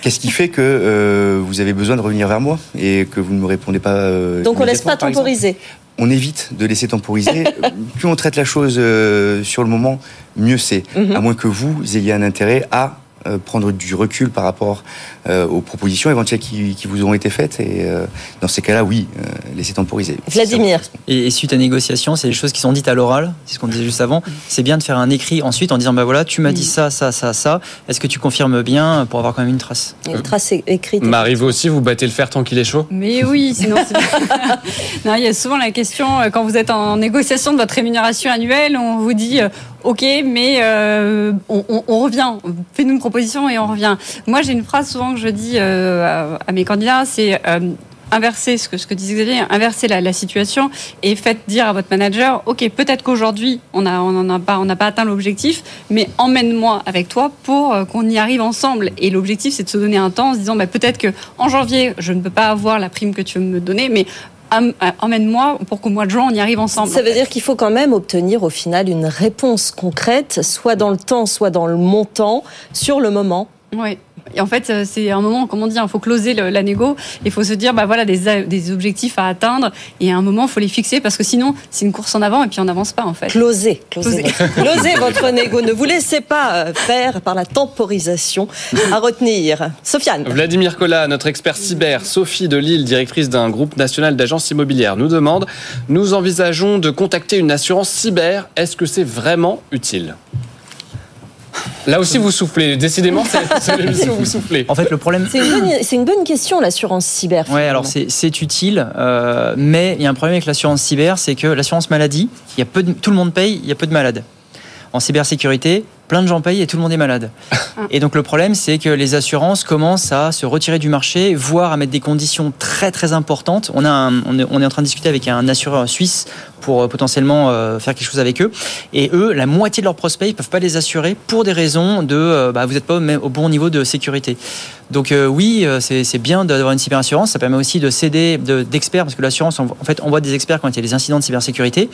Qu'est-ce qui fait que euh, vous avez besoin de revenir vers moi et que vous ne me répondez pas euh,
Donc on laisse
immédiatement,
pas temporiser.
On évite de laisser temporiser. plus on traite la chose euh, sur le moment, mieux c'est.
Mhm.
À moins que vous ayez un intérêt à euh, prendre du recul par rapport euh, aux propositions éventuelles qui, qui vous ont été faites. Et euh, dans ces cas-là, oui, euh, laissez temporiser.
Vladimir.
Et, et suite à négociation, c'est les choses qui sont dites à l'oral, c'est ce qu'on disait juste avant. C'est bien de faire un écrit ensuite en disant bah voilà, tu m'as dit ça, ça, ça, ça. Est-ce que tu confirmes bien pour avoir quand même une trace?
Une trace écrite.
Marie, vous aussi, vous battez le fer tant qu'il est chaud?
Mais oui, sinon c'est non, il y a souvent la question quand vous êtes en négociation de votre rémunération annuelle, on vous dit OK, mais euh, on, on- on revient, fais-nous une proposition et on revient. Moi, j'ai une phrase souvent que je dis euh, à, à mes candidats, c'est euh, inverser ce que ce que disait Xavier, inverser la, la situation et faites dire à votre manager, ok, peut-être qu'aujourd'hui on a on en a pas on n'a pas atteint l'objectif, mais emmène-moi avec toi pour euh, qu'on y arrive ensemble. Et l'objectif c'est de se donner un temps en se disant, bah, peut-être que en janvier je ne peux pas avoir la prime que tu veux me donner, mais emmène-moi pour qu'au mois de juin on y arrive ensemble.
Ça veut dire qu'il faut quand même obtenir au final une réponse concrète, soit dans le temps, soit dans le montant, sur le moment.
Oui. Et en fait, euh, c'est un moment, comme on dit, il faut closer le- la négo. Il faut se dire, bah voilà, des, a- des objectifs à atteindre. Et à un moment, il faut les fixer parce que sinon, c'est une course en avant et puis on n'avance pas en fait.
Closez, closez,
Closez.
votre, closez votre négo. Ne vous laissez pas euh, faire par la temporisation à retenir. Sofiane.
Vladimir Collat, notre expert cyber, Sophie de Lille, directrice d'un groupe national d'agences immobilières, nous demande Nous envisageons de contacter une assurance cyber. Est-ce que c'est vraiment utile? Là aussi, vous soufflez. Décidément, c'est l'émission où vous soufflez.
En fait, le problème.
C'est une, bonne- c'est une bonne question, l'assurance cyber.
Ouais, alors c'est c'est utile, euh, mais il y a un problème avec l'assurance cyber, c'est que l'assurance maladie, il y a peu de- tout le monde paye, il y a peu de malades. En cybersécurité, plein de gens payent et tout le monde est malade. et donc le problème, c'est que les assurances commencent à se retirer du marché, voire à mettre des conditions très très importantes. On, a un- on, est, on est en train de discuter avec un assureur suisse pour euh, potentiellement euh, faire quelque chose avec eux. Et eux, la moitié de leurs prospects, ils peuvent pas les assurer pour des raisons de euh, bah, vous n'êtes pas au, même- au bon niveau de sécurité. Donc euh, oui, c'est bien d'avoir une cyberassurance. Ça permet aussi de de- d'experts parce que l'assurance, en fait, envoie des experts quand il y a des incidents de cybersécurité.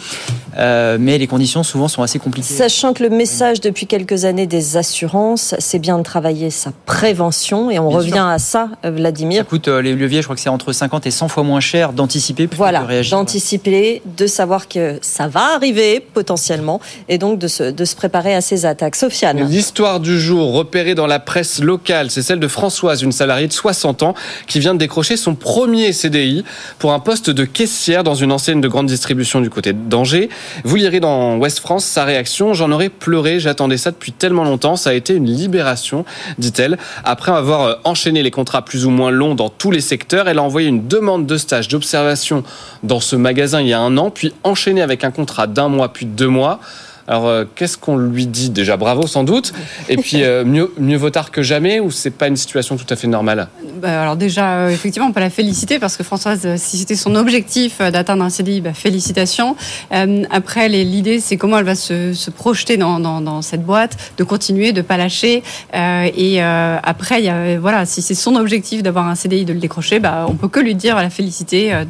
Euh, mais les conditions souvent sont assez compliquées.
Sachant que le message depuis quelques années des assurances, c'est bien de travailler sa prévention et on
Bien
revient
sûr.
à ça, Vladimir.
Ça coûte les leviers, je crois que c'est entre 50 et 100 fois moins cher d'anticiper
Voilà,
de réagir.
d'anticiper, de savoir que ça va arriver potentiellement et donc de se, de se préparer à ces attaques. Sofiane.
L'histoire du jour repérée dans la presse locale, c'est celle de Françoise, une salariée de 60 ans qui vient de décrocher son premier CDI pour un poste de caissière dans une enseigne de grande distribution du côté d'Angers. Vous lirez dans Ouest France sa réaction. J'en aurais pleuré, j'attendais ça depuis tellement longtemps. Ça a été une libération, dit-elle. Après avoir euh, enchaîné les contrats plus ou moins longs dans tous les secteurs, elle a envoyé une demande de stage d'observation dans ce magasin il y a un an, puis enchaîné avec un contrat d'un mois puis de deux mois. Alors, euh, qu'est-ce qu'on lui dit Déjà, bravo sans doute. Et puis, euh, mieux, mieux vaut tard que jamais ou c'est pas une situation tout à fait normale?
Bah, alors déjà, euh, effectivement, on peut la féliciter parce que Françoise, si c'était son objectif euh, d'atteindre un CDI, bah, félicitations. Euh, après, l'idée, c'est comment elle va se, se projeter dans, dans, dans cette boîte, de continuer, de pas lâcher. Euh, et euh, après, il y a, voilà, si c'est son objectif d'avoir un CDI, de le décrocher, bah, on peut que lui dire, la féliciter euh,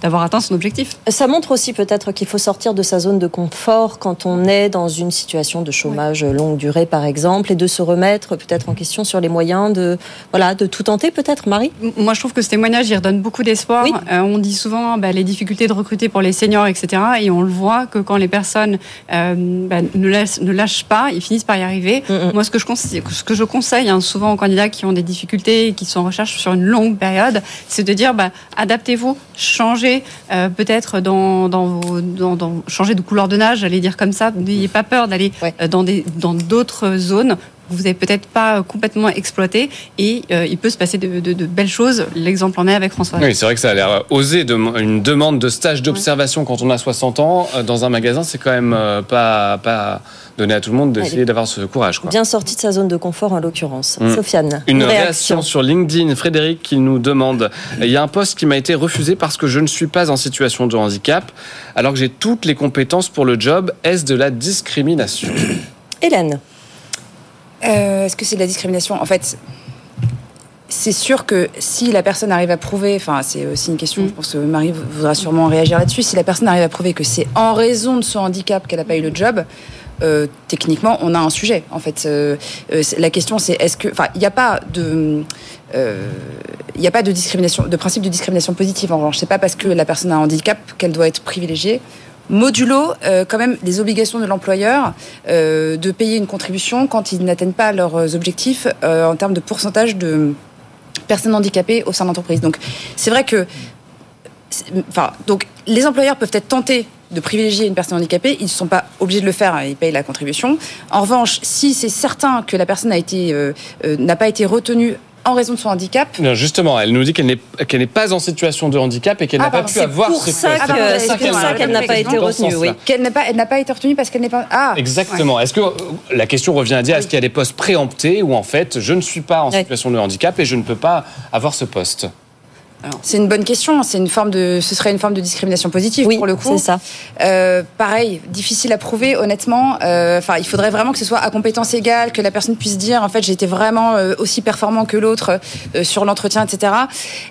d'avoir atteint son objectif.
Ça montre aussi peut-être qu'il faut sortir de sa zone de confort quand on est dans une situation de chômage longue durée, par exemple, et de se remettre peut-être en question sur les moyens de, voilà, de tout tenter, peut-être, Marie?
Moi, je trouve que ce témoignage, il redonne beaucoup d'espoir.
Oui.
Euh, on dit souvent bah, les difficultés de recruter pour les seniors, etc. Et on le voit que quand les personnes euh, bah, ne, laissent- ne lâchent pas, ils finissent par y arriver.
Mm,
Moi, ce que je conseille, ce que je conseille hein, souvent aux candidats qui ont des difficultés et qui sont en recherche sur une longue période, c'est de dire bah, adaptez-vous, changez euh, peut-être dans, dans, vos, dans, dans- changez de couleur de nage, j'allais dire comme ça. N'ayez pas peur d'aller
Ouais.
euh, dans des dans d'autres zones vous n'avez peut-être pas complètement exploité et euh, il peut se passer de, de- de belles choses. L'exemple en est avec François.
Oui, c'est vrai que ça a l'air osé. de- une demande de stage d'observation quand on a 60 ans euh, dans un magasin, c'est quand même euh, pas, pas donné à tout le monde d'essayer d'avoir ce courage. Quoi.
Bien sorti de sa zone de confort, en l'occurrence.
Mm.
Sofiane,
Une réaction sur LinkedIn, Frédéric qui nous demande il y a un poste qui m'a été refusé parce que je ne suis pas en situation de handicap, alors que j'ai toutes les compétences pour le job. Est-ce de la discrimination?
Hélène.
Euh, Est-ce que c'est de la discrimination? En fait, c'est sûr que si la personne arrive à prouver, enfin c'est aussi une question, je pense que Marie voudra sûrement réagir là-dessus, si la personne arrive à prouver que c'est en raison de son handicap qu'elle n'a pas eu le job, euh, techniquement on a un sujet. En fait, Euh, la question c'est est-ce que, enfin il n'y a pas de euh, il n'y a pas de discrimination, de principe de discrimination positive. En revanche, c'est pas parce que la personne a un handicap qu'elle doit être privilégiée. Modulo, euh, quand même, les obligations de l'employeur euh, de payer une contribution quand ils n'atteignent pas leurs objectifs euh, en termes de pourcentage de personnes handicapées au sein de l'entreprise. Donc, c'est vrai que, enfin, donc les employeurs peuvent être tentés de privilégier une personne handicapée, ils ne sont pas obligés de le faire, hein, ils payent la contribution. En revanche, si c'est certain que la personne n'a pas été retenue en raison de son handicap,
Non, Justement, elle nous dit qu'elle n'est pas en situation de handicap et qu'elle
Ah,
n'a pas pu avoir
pour
ce poste. C'est pour ça
qu'elle n'a pas été retenue, oui.
qu'elle n'a pas, elle n'a pas été retenue parce qu'elle n'est pas. Ah,
Exactement. Est-ce que euh, la question revient à dire est-ce qu'il y a des postes préemptés où en fait je ne suis pas en situation de handicap et je ne peux pas avoir ce poste?
C'est une bonne question. C'est une forme de, ce serait une forme de discrimination positive
Oui,
pour le coup.
c'est ça.
Euh, pareil, difficile à prouver, honnêtement. Euh, Enfin, il faudrait vraiment que ce soit à compétence égale, que la personne puisse dire, en fait, j'ai été vraiment euh, aussi performant que l'autre euh, sur l'entretien, etc.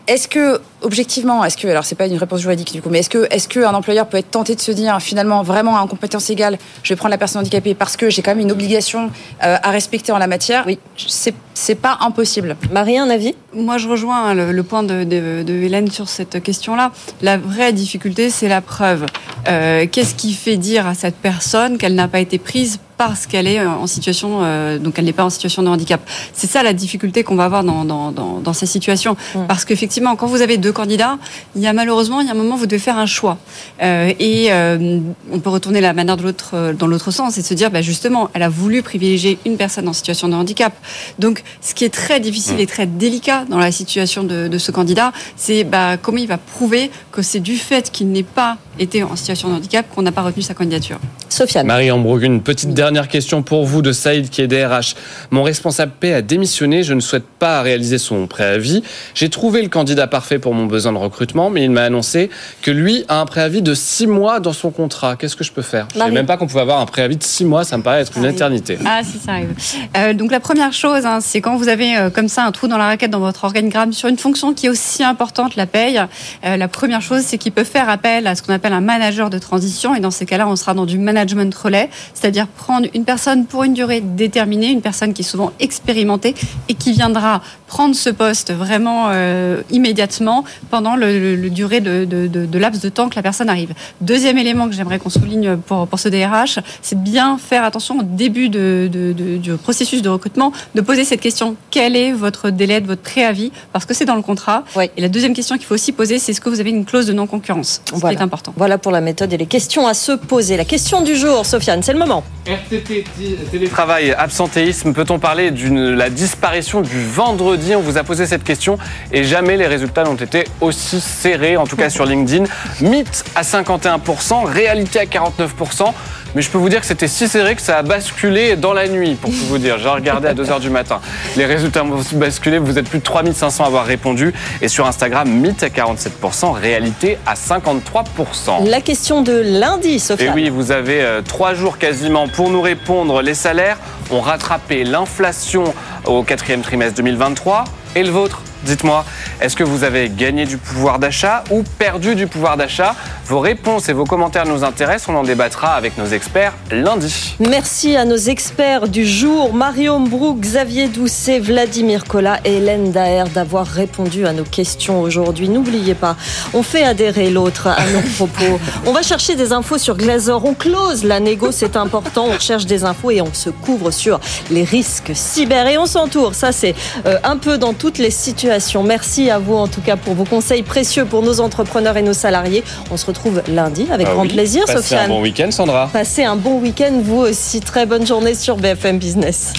Est-ce que, objectivement, est-ce que, alors c'est pas une réponse juridique du coup, mais est-ce que, est-ce qu'un employeur peut être tenté de se dire, finalement, vraiment à compétence égale, je vais prendre la personne handicapée parce que j'ai quand même une obligation euh, à respecter en la matière?
Oui.
C'est, c'est pas impossible.
Marie, un avis?
Moi, je rejoins hein, le, point de Hélène sur cette question-là. La vraie difficulté, c'est la preuve. Euh, Qu'est-ce qui fait dire à cette personne qu'elle n'a pas été prise parce qu'elle est en situation, euh, donc elle n'est pas en situation de handicap. C'est ça la difficulté qu'on va avoir dans, dans, dans, dans ces situations.
Mm.
Parce qu'effectivement, quand vous avez deux candidats, il y a malheureusement, il y a un moment où vous devez faire un choix. Euh, et euh, on peut retourner la manière de l'autre, euh, dans l'autre sens et se dire, bah, justement, elle a voulu privilégier une personne en situation de handicap. Donc, ce qui est très difficile et très délicat dans la situation de, de ce candidat, c'est bah, comment il va prouver que c'est du fait qu'il n'est pas était en situation de handicap qu'on n'a pas retenu sa candidature.
Sofiane.
Marie Ambrogue, une petite dernière question pour vous de Saïd qui est DRH. Mon responsable paix a démissionné, je ne souhaite pas réaliser son préavis. J'ai trouvé le candidat parfait pour mon besoin de recrutement, mais il m'a annoncé que lui a un préavis de six mois dans son contrat. Qu'est-ce que je peux faire? Je ne même pas qu'on pouvait avoir un préavis de six mois, ça me paraît être une éternité.
Ah si ça arrive. Euh, donc la première chose, hein, c'est quand vous avez euh, comme ça un trou dans la raquette dans votre organigramme sur une fonction qui est aussi importante, la paye. euh, la première chose, c'est qu'il peut faire appel à ce qu'on appelle un manager de transition. Et dans ces cas-là, on sera dans du management relais, c'est-à-dire prendre une personne pour une durée déterminée, une personne qui est souvent expérimentée et qui viendra prendre ce poste vraiment euh, immédiatement pendant le, le- le durée de, de, de- de laps de temps que la personne arrive. Deuxième élément que j'aimerais qu'on souligne pour, pour ce DRH, c'est bien faire attention au début du processus de recrutement, de poser cette question quel est votre délai de votre préavis? Parce que c'est dans le contrat. Et la deuxième question qu'il faut aussi poser, c'est est-ce que vous avez une clause de non-concurrence? Ce
Voilà.
qui est important.
Voilà pour la méthode et les questions à se poser. La question du jour, Sofiane, c'est le moment.
RTT, télétravail, absentéisme, peut-on parler de la disparition du vendredi? On vous a posé cette question et jamais les résultats n'ont été aussi serrés, en tout cas sur LinkedIn. Mythe à 51%, réalité à 49%. Mais je peux vous dire que c'était si serré que ça a basculé dans la nuit, pour tout vous dire. J'ai regardé à 2h du matin. Les résultats ont basculé, vous êtes plus de 3500 à avoir répondu. Et sur Instagram, mythe à 47%, réalité à 53%.
La question de lundi,
Et
Sofiane.
oui, vous avez euh, trois jours quasiment pour nous répondre. Les salaires ont rattrapé l'inflation au quatrième trimestre 2023. Et le vôtre? Dites-moi, est-ce que vous avez gagné du pouvoir d'achat ou perdu du pouvoir d'achat? Vos réponses et vos commentaires nous intéressent. On en débattra avec nos experts lundi.
Merci à nos experts du jour, Mario Mbrouk, Xavier Doucet, Vladimir Collat et Hélène Daher d'avoir répondu à nos questions aujourd'hui. N'oubliez pas, on fait adhérer l'autre à nos propos. On va chercher des infos sur Glazor, on close la négo, c'est important, on cherche des infos et on se couvre sur les risques cyber et on s'entoure. Ça, c'est euh, un peu dans toutes les situations. Merci à vous en tout cas pour vos conseils précieux pour nos entrepreneurs et nos salariés. On se retrouve lundi avec
Ah
grand
oui,
plaisir,
passez
Sofiane.
un bon week-end, Sandra.
Passez un bon week-end, vous aussi. Très bonne journée sur BFM Business.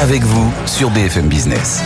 Avec vous sur BFM Business.